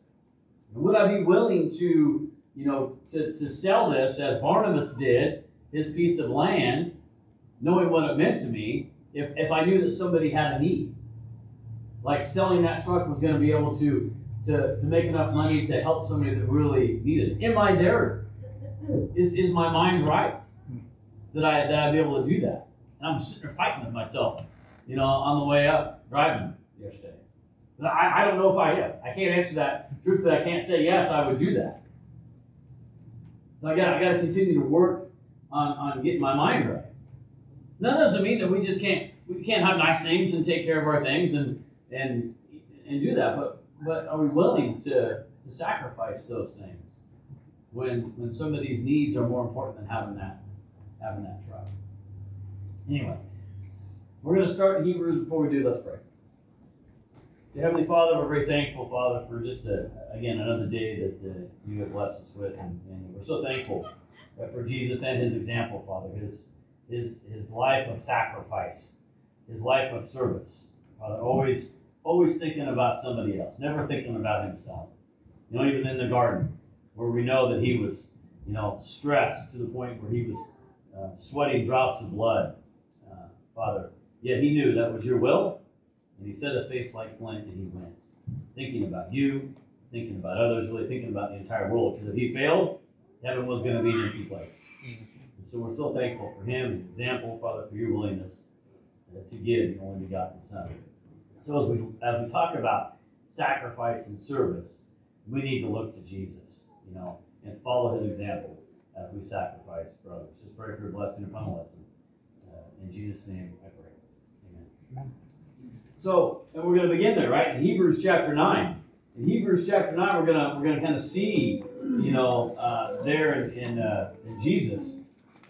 Would I be willing to, you know, to, to sell this as Barnabas did, his piece of land, knowing what it meant to me, if, if I knew that somebody had a need? Like selling that truck was going to be able to, to, to make enough money to help somebody that really needed it. Am I there? Is, is my mind right that, I, that I'd be able to do that? And I'm sitting there fighting with myself, you know, on the way up driving yesterday. I, I don't know if I am. I can't answer that truthfully. I can't say yes, I would do that. So I got I got to continue to work on, on getting my mind right. That doesn't mean that we just can't we can't have nice things and take care of our things and and and do that. But but are we willing to, to sacrifice those things when when some of these needs are more important than having that having that truck? Anyway, we're going to start in Hebrews. Before we do, let's pray. Dear Heavenly Father, we're very thankful, Father, for just a, again another day that uh, you have blessed us with, and, and we're so thankful for Jesus and His example, Father, His His His life of sacrifice, His life of service, Father. Always always thinking about somebody else, never thinking about Himself. You know, even in the garden, where we know that He was, you know, stressed to the point where He was uh, sweating drops of blood, uh, Father. Yet He knew that was Your will. And he set his face like flint and he went, thinking about you, thinking about others, really thinking about the entire world. Because if he failed, heaven was going to be an empty place. And so we're so thankful for him, an example, Father, for your willingness uh, to give your only begotten Son. So as we as we talk about sacrifice and service, we need to look to Jesus, you know, and follow his example as we sacrifice for others. Just pray for your blessing upon the lesson. Uh, in Jesus' name I pray. Amen. Amen. So, and we're going to begin there, right? In Hebrews chapter nine. In Hebrews chapter nine, we're gonna we're gonna kind of see, you know, uh, there in in, uh, in Jesus.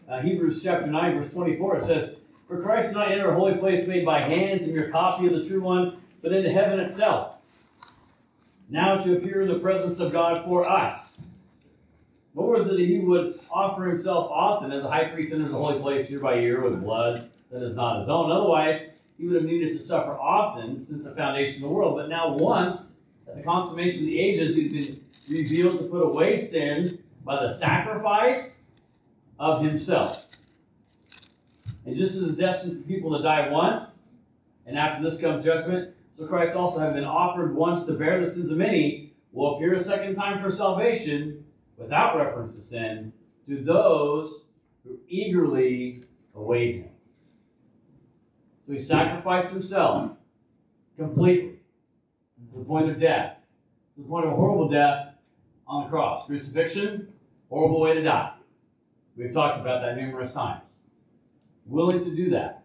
Uh, Hebrews chapter nine, verse twenty-four, it says, "For Christ did not enter a holy place made by hands, in your copy of the true one, but into heaven itself, now to appear in the presence of God for us." Nor was it that he would offer himself often as a high priest enters the holy place year by year with blood that is not his own. Otherwise, he would have needed to suffer often since the foundation of the world. But now, once, at the consummation of the ages, he's been revealed to put away sin by the sacrifice of himself. And just as it's destined for people to die once, and after this comes judgment, so So Christ also having been offered once to bear the sins of many, will appear a second time for salvation, without reference to sin, to those who eagerly await him. So he sacrificed himself completely to the point of death, to the point of a horrible death on the cross. Crucifixion, horrible way to die. We've talked about that numerous times. Willing to do that.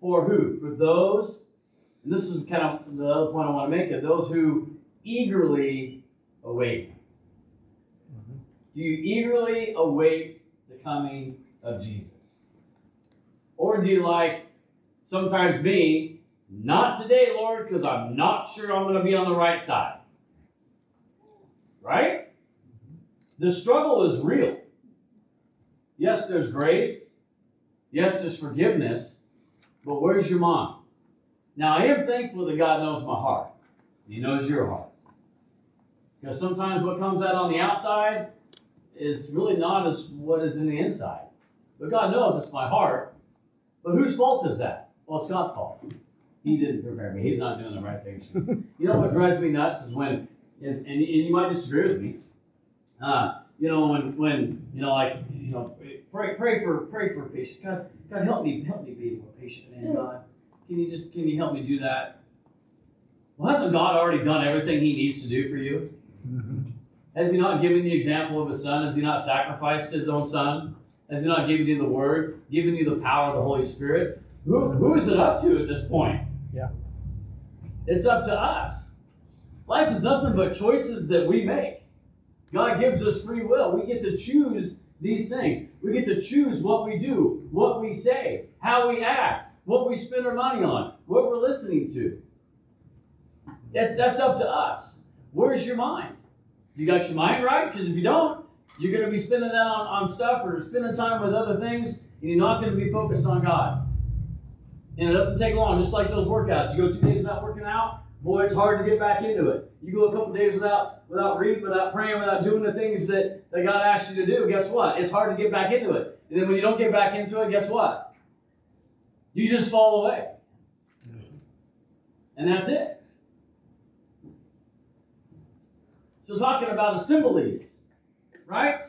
For who? For those, and this is kind of the other point I want to make it, those who eagerly await him. Do you eagerly await the coming of Jesus? Or do you like sometimes me, not today, Lord, because I'm not sure I'm going to be on the right side? Right? The struggle is real. Yes, there's grace. Yes, there's forgiveness. But where's your mind? Now, I am thankful that God knows my heart. He knows your heart. Because sometimes what comes out on the outside is really not as what is in the inside. But God knows it's my heart. But whose fault is that? Well, it's God's fault. He didn't prepare me. He's not doing the right things. you know what drives me nuts is when, is, and, and you might disagree with me. Uh, you know when when you know like you know pray pray for pray for patience. God God help me help me be more patient, man. God, can you just can you help me do that? Well, hasn't God already done everything He needs to do for you? Has He not given the example of His Son? Has He not sacrificed His own Son? Has He not given you the Word, given you the power of the Holy Spirit? Who, who is it up to at this point? Yeah. It's up to us. Life is nothing but choices that we make. God gives us free will. We get to choose these things. We get to choose what we do, what we say, how we act, what we spend our money on, what we're listening to. That's, that's up to us. Where's your mind? You got your mind right? Because if you don't, you're going to be spending that on, on stuff or spending time with other things, and you're not going to be focused on God. And it doesn't take long, just like those workouts. You go two days without working out, boy, it's hard to get back into it. You go a couple days without without reading, without praying, without doing the things that, that God asked you to do. Guess what? It's hard to get back into it. And then when you don't get back into it, guess what? You just fall away. Mm-hmm. And that's it. So talking about assemblies, right?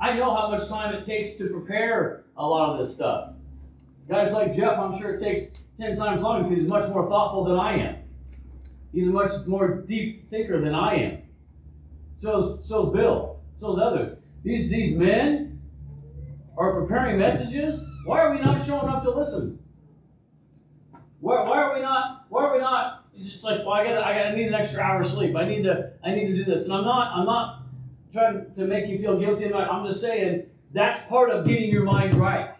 I know how much time it takes to prepare a lot of this stuff. Guys like Jeff, I'm sure it takes 10 times longer because he's much more thoughtful than I am. He's a much more deep thinker than I am. So's, so's Bill. So's others. These, these men are preparing messages. Why are we not showing up to listen? Why, why are we not, why are we not, it's just like, well, I gotta, I gotta need an extra hour of sleep. I need to, I need to do this. And I'm not, I'm not trying to make you feel guilty. I'm, not, I'm just saying that's part of getting your mind right.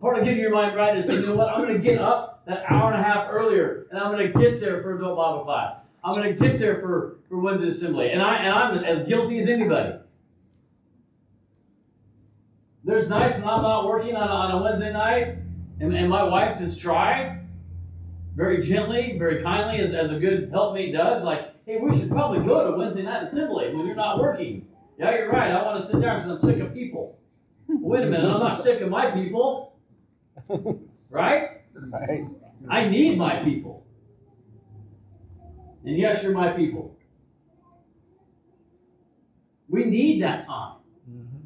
Part of getting your mind right is saying, you know what, I'm going to get up that hour and a half earlier, and I'm going to get there for adult Bible class. I'm going to get there for, for Wednesday assembly, and I and I'm as guilty as anybody. There's nights when I'm not working on, on a Wednesday night, and, and my wife has tried very gently, very kindly, as, as a good helpmate does, like, hey, we should probably go to Wednesday night assembly when you're not working. Yeah, you're right. I want to sit down because I'm sick of people. Wait a minute, I'm not sick of my people. Right? Right. I need my people. And yes, you're my people. We need that time. Mm-hmm.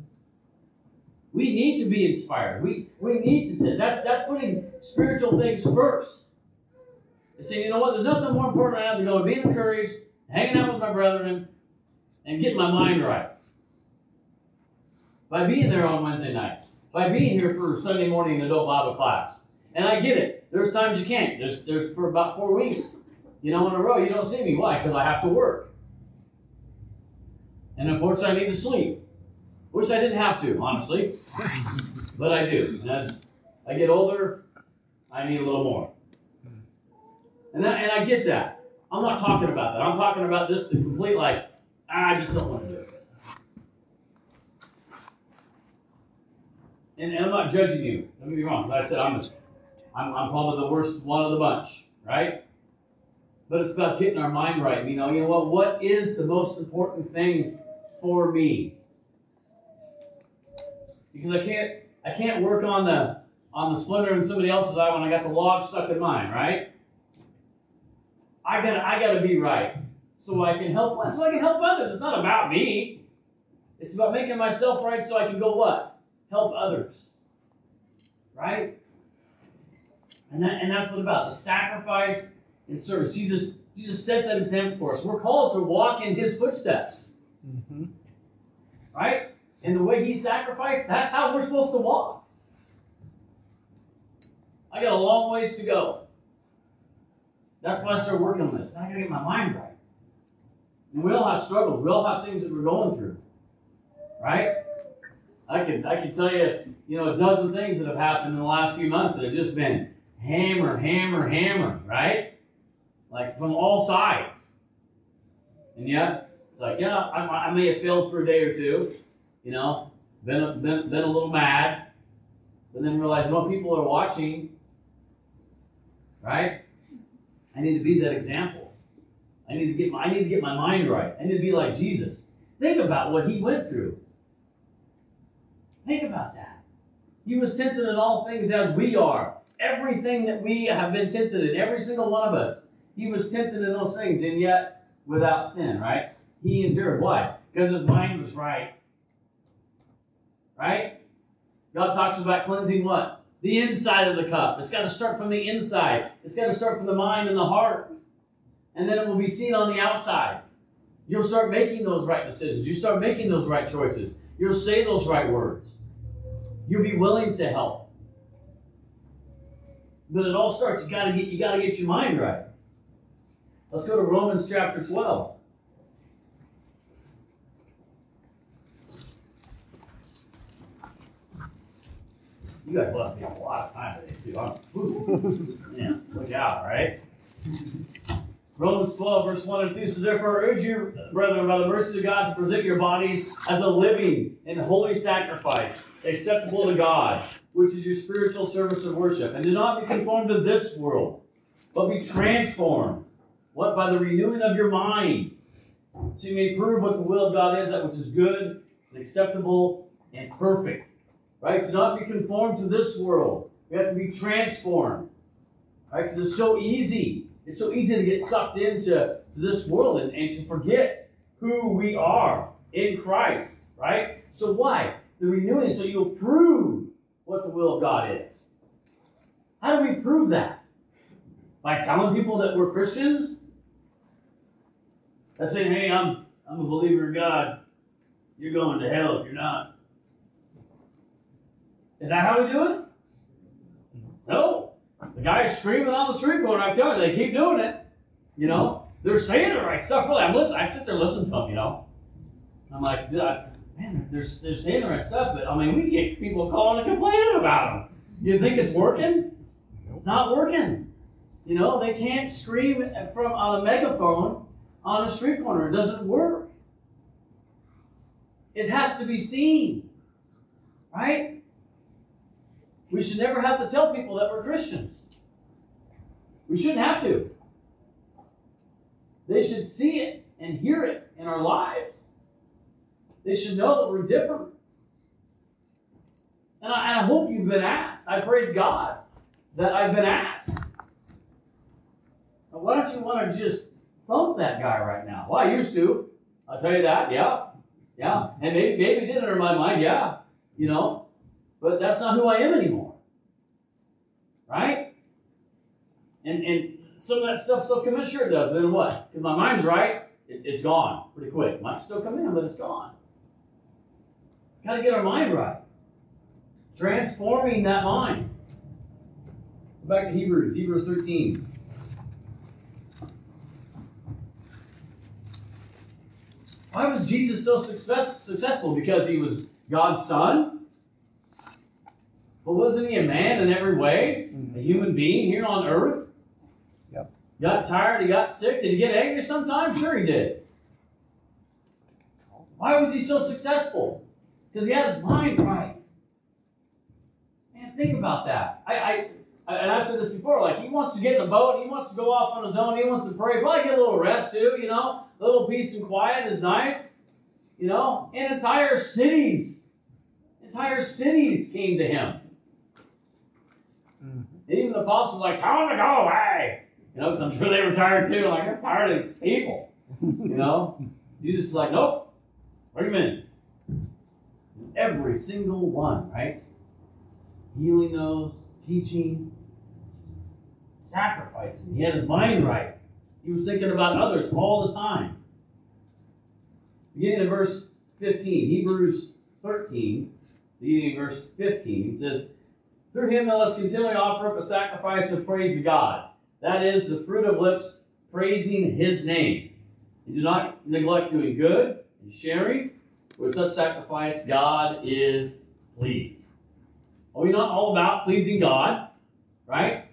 We need to be inspired. We, we need to sit. That's that's putting spiritual things first. And saying, you know what, there's nothing more important right now than going being encouraged, hanging out with my brethren, and getting my mind right. By being there on Wednesday nights, by being here for Sunday morning adult Bible class. And I get it. There's times you can't. There's there's for about four weeks, you know, in a row, you don't see me. Why? Because I have to work. And unfortunately, I need to sleep. Wish I didn't have to, honestly, but I do. And as I get older, I need a little more. And I, and I get that. I'm not talking about that. I'm talking about this the complete like, ah, I just don't want to do it. And, and I'm not judging you. Don't get me wrong. Like I said, I'm, I'm, I'm probably the worst one of the bunch, right? But it's about getting our mind right. You know, you know what? What is the most important thing for me? Because I can't I can't work on the on the splinter in somebody else's eye when I got the log stuck in mine, right? I gotta I gotta be right so I can help so I can help others. It's not about me. It's about making myself right so I can go what? Help others. Right? And that and that's what about the sacrifice and service. Jesus Jesus set that example for us. We're called to walk in his footsteps. Mm-hmm. Right? And the way he sacrificed, that's how we're supposed to walk. I got a long ways to go. That's why I started working on this. I gotta get my mind right. And we all have struggles. We all have things that we're going through. Right? I could I could tell you, you know, a dozen things that have happened in the last few months that have just been hammer, hammer, hammer, right? Like from all sides. And yet, it's like, yeah, I, I may have failed for a day or two, you know, been a, been, been a little mad, but then realize, well, people are watching, right? I need to be that example. I need to get my, I need to get my mind right. I need to be like Jesus. Think about what he went through. Think about that. He was tempted in all things as we are. Everything that we have been tempted in, every single one of us, he was tempted in those things, and yet without sin, right? He endured. Why? Because his mind was right. Right? God talks about cleansing what? The inside of the cup. It's got to start from the inside. It's got to start from the mind and the heart. And then it will be seen on the outside. You'll start making those right decisions. You start making those right choices. You'll say those right words. You'll be willing to help. But it all starts, you gotta get you gotta get your mind right. Let's go to Romans chapter 12. You guys left me a lot of time today, too. I'm, yeah, look out, right? Romans 12, verse 1 and 2 says, Therefore, I urge you, brethren, by the mercy of God, to present your bodies as a living and holy sacrifice, acceptable to God, which is your spiritual service of worship. And do not be conformed to this world, but be transformed. What? By the renewing of your mind, so you may prove what the will of God is, that which is good and acceptable and perfect. Right? Do not be conformed to this world. We have to be transformed. Right? Because it's so easy. It's so easy to get sucked into this world and, and to forget who we are in Christ. Right? So why? The renewing, so you'll prove what the will of God is. How do we prove that? By telling people that we're Christians? By saying, hey, I'm I'm a believer in God. You're going to hell if you're not. Is that how we do it? No. The guys screaming on the street corner, I'm telling you, they keep doing it. You know, they're saying the right stuff. Really, I'm listening. I sit there listening to them. You know, I'm like, man, they're, they're saying the right stuff, but I mean, we get people calling and complaining about them. You think it's working? It's not working. You know, they can't scream from on a megaphone on a street corner. It doesn't work. It has to be seen, right? We should never have to tell people that we're Christians. We shouldn't have to. They should see it and hear it in our lives. They should know that we're different. And I, I hope you've been asked. I praise God that I've been asked. Now, why don't you want to just thump that guy right now? Well, I used to. I'll tell you that, yeah. Yeah. And maybe, maybe it did enter my mind, yeah. You know, but that's not who I am anymore. Right? And and some of that stuff still come in, sure it does, but then what? Because my mind's right, it, it's gone pretty quick. Might still come in, but it's gone. Gotta get our mind right. Transforming that mind. Go back to Hebrews, Hebrews 13. Why was Jesus so success, successful? Because he was God's son? But wasn't he a man in every way? A human being here on earth? Got tired, he got sick. Did he get angry sometimes? Sure he did. Why was he so successful? Because he had his mind right. Man, think about that. I, I, and I've said this before, like he wants to get in the boat, he wants to go off on his own, he wants to pray, probably get a little rest too, you know. A little peace and quiet is nice. You know, in entire cities Entire cities came to him. Mm-hmm. And even the apostles like, tell him to go away. You know, because I'm sure they were tired too. Like, I'm tired of these people. You know? Jesus is like, nope, bring them in. Every single one, right? Healing those, teaching, sacrificing. He had his mind right. He was thinking about others all the time. Beginning in verse 15, Hebrews 13, beginning in verse 15, it says, Through him let us continually offer up a sacrifice of praise to God. That is the fruit of lips praising his name. And do not neglect doing good and sharing. With such sacrifice, God is pleased. Are we not all about pleasing God? Right?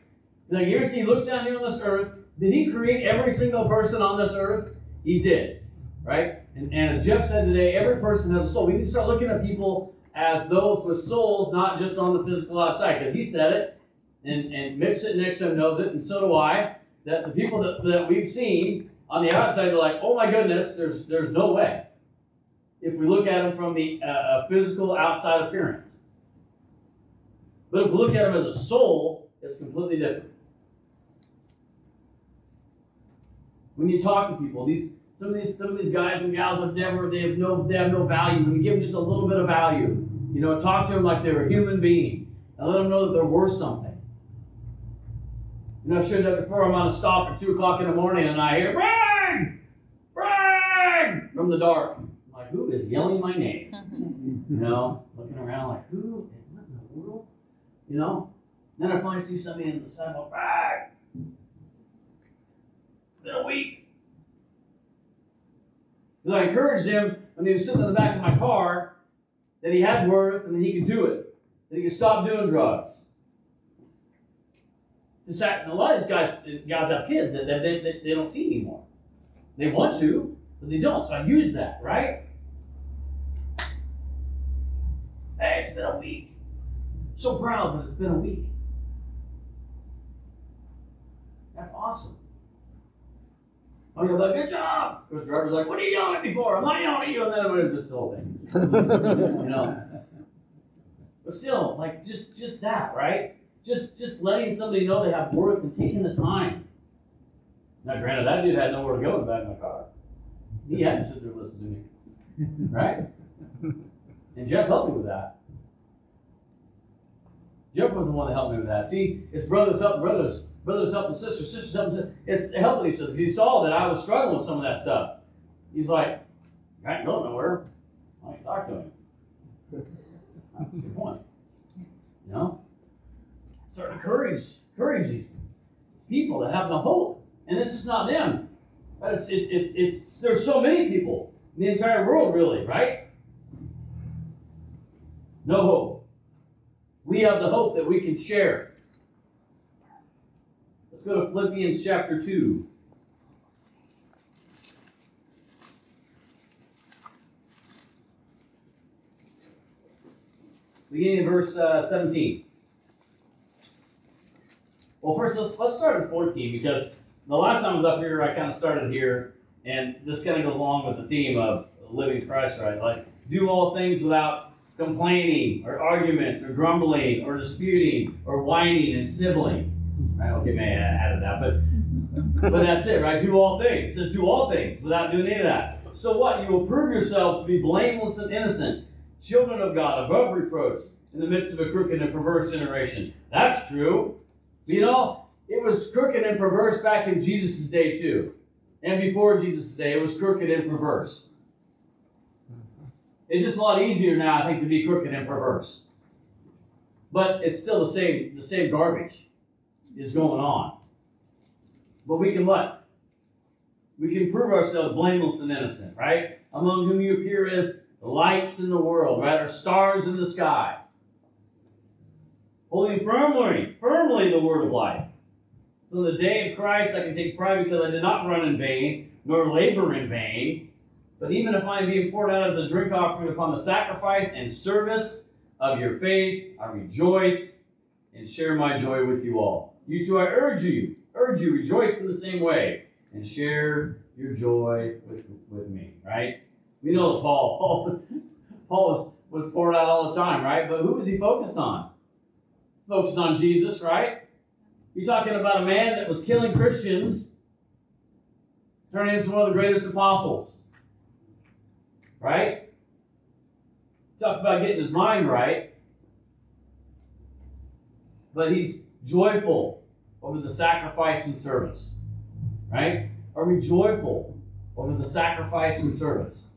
And I guarantee he looks down here on this earth. Did he create every single person on this earth? He did. Right? And, and as Jeff said today, every person has a soul. We need to start looking at people as those with souls, not just on the physical outside. Because he said it, and, and Mitch sitting next to him knows it, and so do I. That the people that, that we've seen on the outside are like, oh my goodness, there's there's no way. If we look at them from the uh, physical outside appearance. But if we look at them as a soul, it's completely different. When you talk to people, these some of these some of these guys and gals have never they have no they have no value. When you give them just a little bit of value, you know, talk to them like they're a human being and let them know that they're worth something. You know, I've shared that before. I'm on a stop at two o'clock in the morning and I hear Bragg, Bragg from the dark. I'm like, who is yelling my name? You know, looking around like, who? What in the world? You know. Then I finally see somebody in the sidewalk. Bragg. Been a week. Because I encouraged him when he was sitting in the back of my car that he had worth and that he could do it, that he could stop doing drugs. In fact, a lot of these guys, guys have kids that, that they, they, they don't see anymore. They want to, but they don't. So I use that, right? Hey, it's been a week. So proud that it's been a week. That's awesome. Oh, you're like, good job. Because the driver's like, what are you yelling at me for? I'm not yelling at you. And then I went into this whole thing. you know. But still, like just just that, right? Just just letting somebody know they have worth and taking the time. Now, granted, that dude had nowhere to go in the back of my car. He had to sit there and listen to me, right? And Jeff helped me with that. Jeff was the one that helped me with that. See, it's brothers help brothers, brothers helping sisters, sisters helping sisters. It's helping each other. He saw that I was struggling with some of that stuff. He's like, I ain't going nowhere. I can talk to him. That's a good point. You know? Start to encourage, encourage these people that have no hope. And this is not them. It's, it's, it's, it's, there's so many people in the entire world, really, right? No hope. We have the hope that we can share. Let's go to Philippians chapter 2. Beginning in verse uh, 17. Well, first, let's, let's start at 14 because the last time I was up here, I kind of started here, and this kind of goes along with the theme of living Christ right. Like, do all things without complaining or arguments or grumbling or disputing or whining and sniveling. Right? Okay, may out of that, but but that's it, right? Do all things. Says do all things without doing any of that. So what? You will prove yourselves to be blameless and innocent, children of God, above reproach, in the midst of a crooked and perverse generation. That's true. You know, it was crooked and perverse back in Jesus' day too. And before Jesus' day, it was crooked and perverse. It's just a lot easier now, I think, to be crooked and perverse. But it's still the same, the same garbage is going on. But we can what? We can prove ourselves blameless and innocent, right? Among whom you appear as lights in the world, right? Or stars in the sky. Holding firmly, firmly the word of life. So in the day of Christ I can take pride because I did not run in vain, nor labor in vain. But even if I am being poured out as a drink offering upon the sacrifice and service of your faith, I rejoice and share my joy with you all. You too, I urge you, urge you, rejoice in the same way and share your joy with, with me, right? We know Paul, Paul, Paul was was poured out all the time, right? But who was he focused on? Focused on Jesus, right? You're talking about a man that was killing Christians, turning into one of the greatest apostles, right? Talk about getting his mind right. But he's joyful over the sacrifice and service, right? Are we joyful over the sacrifice and service?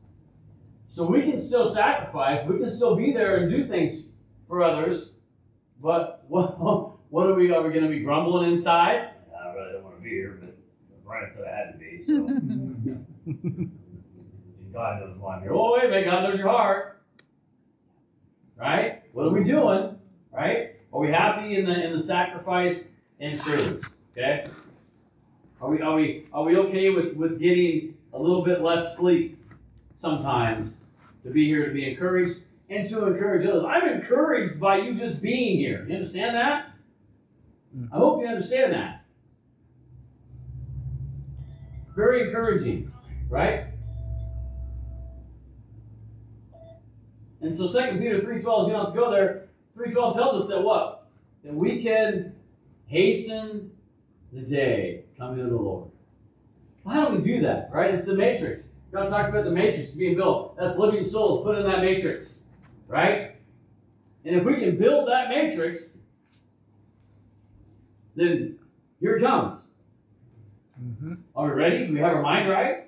So we can still sacrifice, we can still be there and do things for others, but what, what are we? Are we going to be grumbling inside? I really don't want to be here, but Brian said I had to be, so. God knows why I'm here. Oh, wait a minute, God knows your heart. Right? What are we doing? Right? Are we happy in the in the sacrifice and service? Okay? Are we are we are we okay with, with getting a little bit less sleep sometimes to be here to be encouraged and to encourage others? I'm encouraged by you just being here. You understand that? Mm. I hope you understand that. Very encouraging, right? And so Second Peter 3.12, you don't have to go there. 3.12 tells us that what? That we can hasten the day coming of the Lord. Well, how do we do that? Right? It's the matrix. God talks about the matrix being built. That's living souls put in that matrix. Right? And if we can build that matrix, then here it comes. Mm-hmm. Are we ready? Do we have our mind right?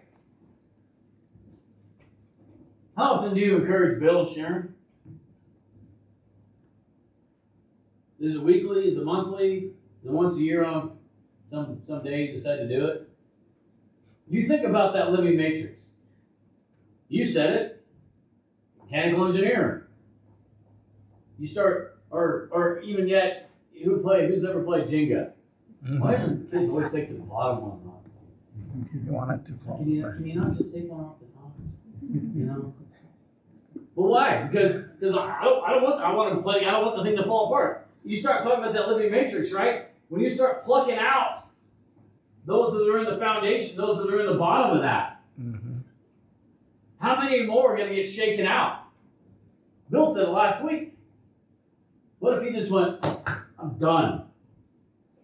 How often do you encourage Bill and Sharon? Is it weekly? Is it monthly? Is it once a year on some some day you decide to do it? You think about that living matrix. You said it. Mechanical engineering. You start, or or even yet, who play? Who's ever played Jenga? Why doesn't kids always take the bottom ones off? You want it to fall Can you, apart. can you not just take one off the top? You know? But why? Because because I don't I don't want I want to play I don't want the thing to fall apart. You start talking about that living matrix, right? When you start plucking out those that are in the foundation, those that are in the bottom of that, Mhm. how many more are going to get shaken out? Bill said last week. What if he just went, I'm done,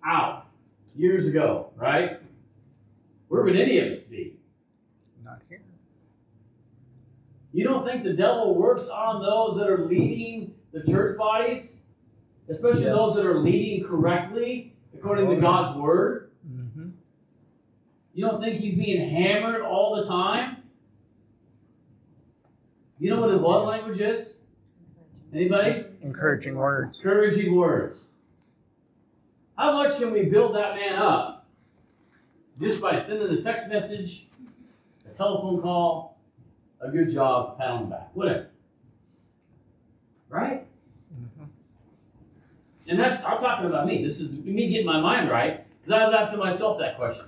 out, years ago, right? Where would any of us be? Not here. You don't think the devil works on those that are leading the church bodies? Especially Yes. those that are leading correctly according Oh, to yeah. God's word? hmm You don't think he's being hammered all the time? You know what his love language is? Anybody? Encouraging words. Encouraging words. How much can we build that man up just by sending a text message, a telephone call, a good job, pat on the back, whatever? Right? Mhm. And that's, I'm talking about me. This is me getting my mind right, because I was asking myself that question.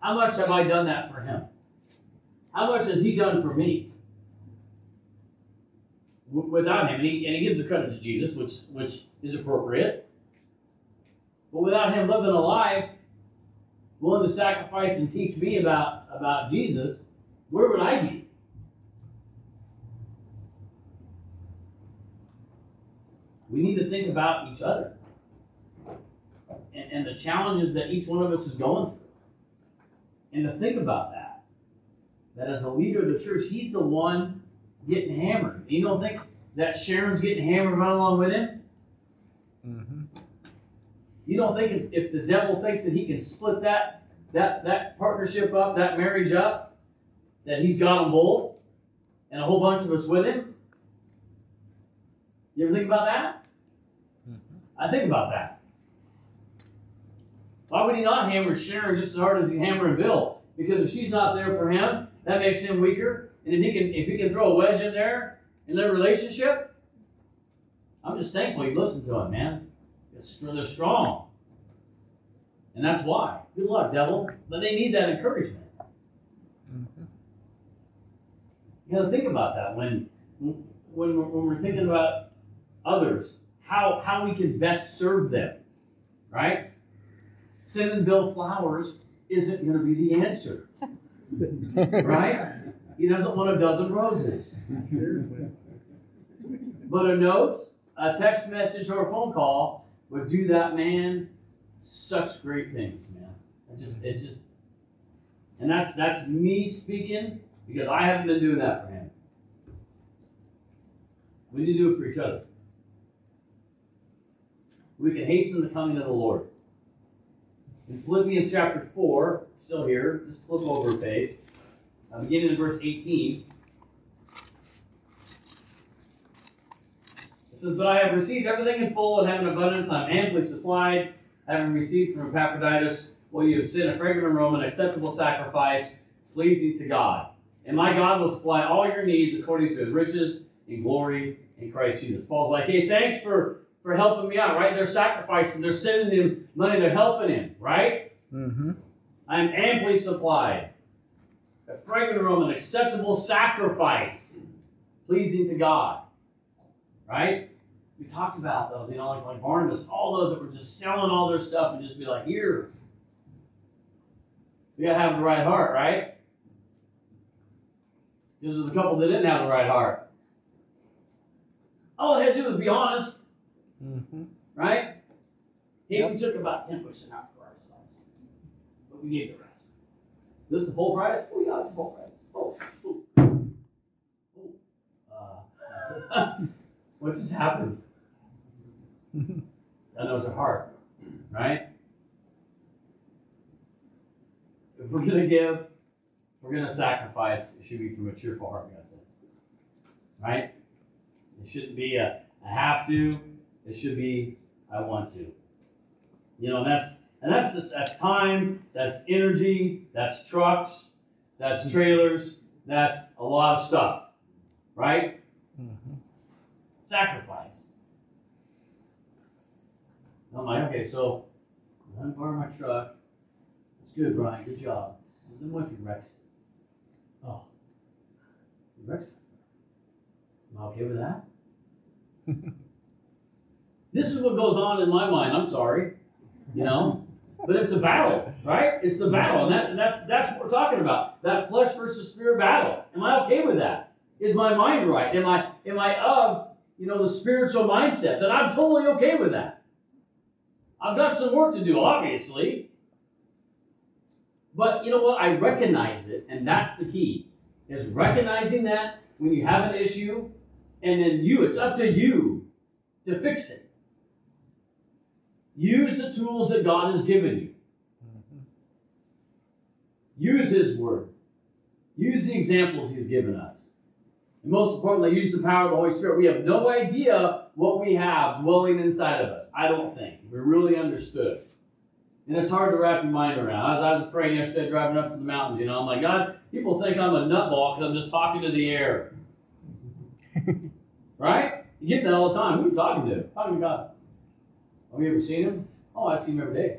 How much have I done that for him? How much has he done for me? Without him, and he, and he gives the credit to Jesus, which, which is appropriate. But without him living a life, willing to sacrifice and teach me about, about Jesus, where would I be? We need to think about each other and, and the challenges that each one of us is going through. And to think about that. That as a leader of the church, he's the one getting hammered. You don't think that Sharon's getting hammered right along with him? hmm You don't think if, if the devil thinks that he can split that, that, that partnership up, that marriage up, that he's got them both and a whole bunch of us with him? You ever think about that? I think about that. Why would he not hammer Sharon just as hard as he's hammering Bill? Because if she's not there for him, that makes him weaker. And if he can if he can throw a wedge in there in their relationship, I'm just thankful you listened to him, man. It's, they're strong. And that's why. Good luck, devil. But they need that encouragement. hmm You gotta think about that when when we're, when we're thinking about others, how how we can best serve them, right? Sending Bill flowers isn't gonna be the answer, right? He doesn't want a dozen roses. But a note, a text message, or a phone call would do that man such great things, man. It just, it's just, and that's that's me speaking because I haven't been doing that for him. We need to do it for each other. We can hasten the coming of the Lord. In Philippians chapter 4, still here, just flip over a page, uh, beginning in verse 18. It says, But I have received everything in full and have an abundance. I'm amply supplied, having received from Epaphroditus what you have sent, a fragrant aroma, an acceptable sacrifice, pleasing to God. And my God will supply all your needs according to his riches and glory in Christ Jesus. Paul's like, hey, thanks for, for helping me out, right? They're sacrificing, they're sending him money, they're helping him, right? Mm-hmm. I am amply supplied. A fragrant aroma, an acceptable sacrifice, pleasing to God. Right? We talked about those, you know, like, like Barnabas, all those that were just selling all their stuff and just be like, here. We gotta have the right heart, right? Because there's a couple that didn't have the right heart. All they had to do was be honest, Mm-hmm. right? Hey, Yep. we took about 10% out for ourselves, but we gave the rest. This is the full price? Oh, yeah, it's the full price. Oh, oh. Uh, what just happened? That knows her heart, right? If we're gonna give, if we're gonna sacrifice, it should be from a cheerful heart, God says. Right? It shouldn't be a, a have to, it should be I want to. You know, that's and that's just that's time, that's energy, that's trucks, that's trailers, that's a lot of stuff. Right? Mm-hmm. Sacrifice. I'm like, okay, so I'm borrowing my truck. It's good, Brian. Good job. Then what if you wrecks it? Oh. You wrecks it? Am I okay with that? this is what goes on in my mind. I'm sorry. You know? But it's a battle, right? It's the battle. And that, that's that's what we're talking about. That flesh versus spirit battle. Am I okay with that? Is my mind right? Am I am I of you know the spiritual mindset that I'm totally okay with that? I've got some work to do, obviously. But you know what? I recognize it, and that's the key. Is recognizing that when you have an issue, and then you, it's up to you to fix it. Use the tools that God has given you. Use His Word. Use the examples He's given us. And most importantly, use the power of the Holy Spirit. We have no idea what we have dwelling inside of us. I don't think. We really understood. And it's hard to wrap your mind around. As I was praying yesterday, driving up to the mountains, you know, I'm like, God, people think I'm a nutball because I'm just talking to the air. right? You get that all the time. Who are you talking to? Talking to God. Have you ever seen him? Oh, I see him every day.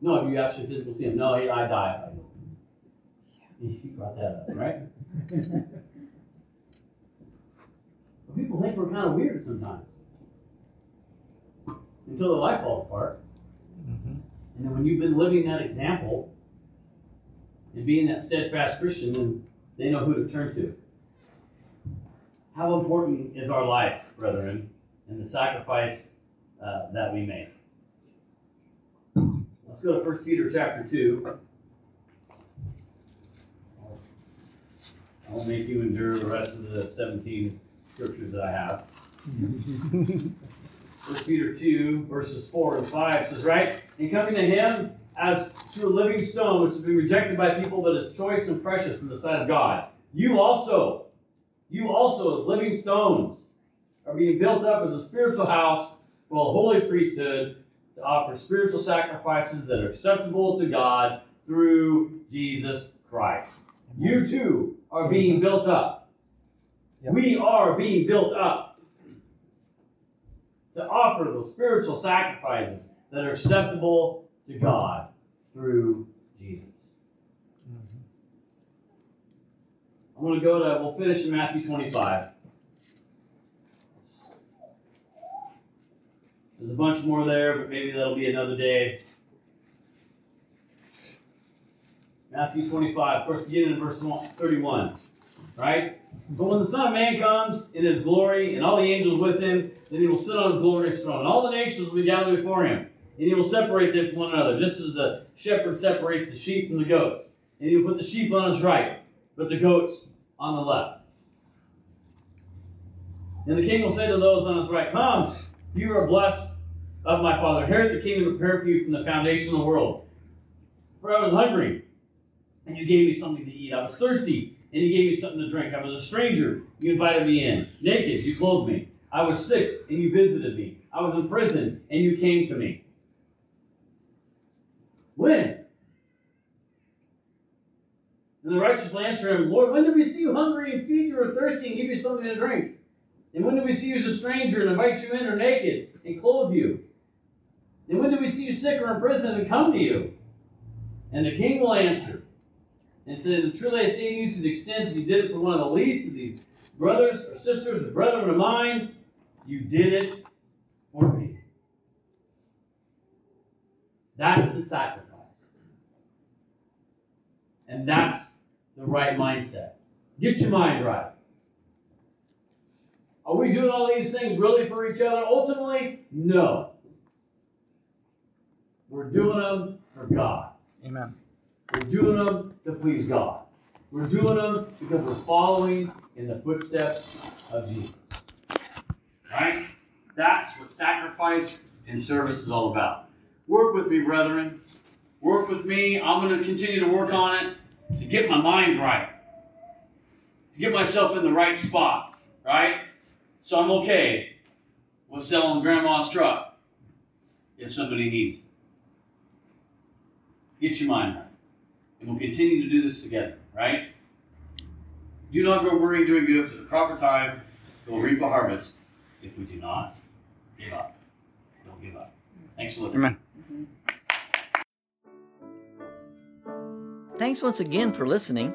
No, have you actually physically seen him? No, he, I die if I do. You brought that up, right? But people think we're kind of weird sometimes. Until their life falls apart. Mm-hmm. And then when you've been living that example and being that steadfast Christian, then they know who to turn to. How important is our life, brethren, and the sacrifice uh, that we make? Let's go to 1 Peter chapter 2. I won't make you endure the rest of the 17 scriptures that I have. 1 Peter 2, verses 4 and 5 says, right? And coming to him as to a living stone, which has been rejected by people, but is choice and precious in the sight of God. You also, you also, as living stones, are being built up as a spiritual house for a holy priesthood to offer spiritual sacrifices that are acceptable to God through Jesus Christ. You too are being built up. We are being built up to offer those spiritual sacrifices that are acceptable to God through Jesus. Mm-hmm. I'm going to go to, we'll finish in Matthew 25. There's a bunch more there, but maybe that'll be another day. Matthew 25, of course, beginning in verse 31. Right? But when the Son of Man comes in his glory and all the angels with him, then he will sit on his glorious throne. And all the nations will be gathered before him. And he will separate them from one another, just as the shepherd separates the sheep from the goats. And he will put the sheep on his right, but the goats on the left. And the king will say to those on his right, Come, you are blessed of my Father. Inherit the kingdom prepared for you from the foundation of the world. For I was hungry, and you gave me something to eat. I was thirsty, and you gave me something to drink. I was a stranger, you invited me in. Naked, you clothed me. I was sick, and you visited me. I was in prison, and you came to me. When? And the righteous will answer him, Lord, when did we see you hungry and feed you, or thirsty and give you something to drink? And when do we see you as a stranger and invite you in, or naked and clothe you? And when do we see you sick or in prison and come to you? And the king will answer and say, Truly I to you, to the extent that you did it for one of the least of these brothers or sisters or brethren of mine, you did it for me. That's the sacrifice. And that's the right mindset. Get your mind right. Are we doing all these things really for each other? Ultimately, no. We're doing them for God. Amen. We're doing them to please God. We're doing them because we're following in the footsteps of Jesus. Right? That's what sacrifice and service is all about. Work with me, brethren. Work with me. I'm going to continue to work on it to get my mind right, to get myself in the right spot. Right? So I'm okay with selling grandma's truck if somebody needs it. Get your mind right. And we'll continue to do this together, right? Do not grow weary in doing good, for the proper time we'll reap a harvest if we do not give up. Don't give up. Thanks for listening. Amen. Thanks once again for listening.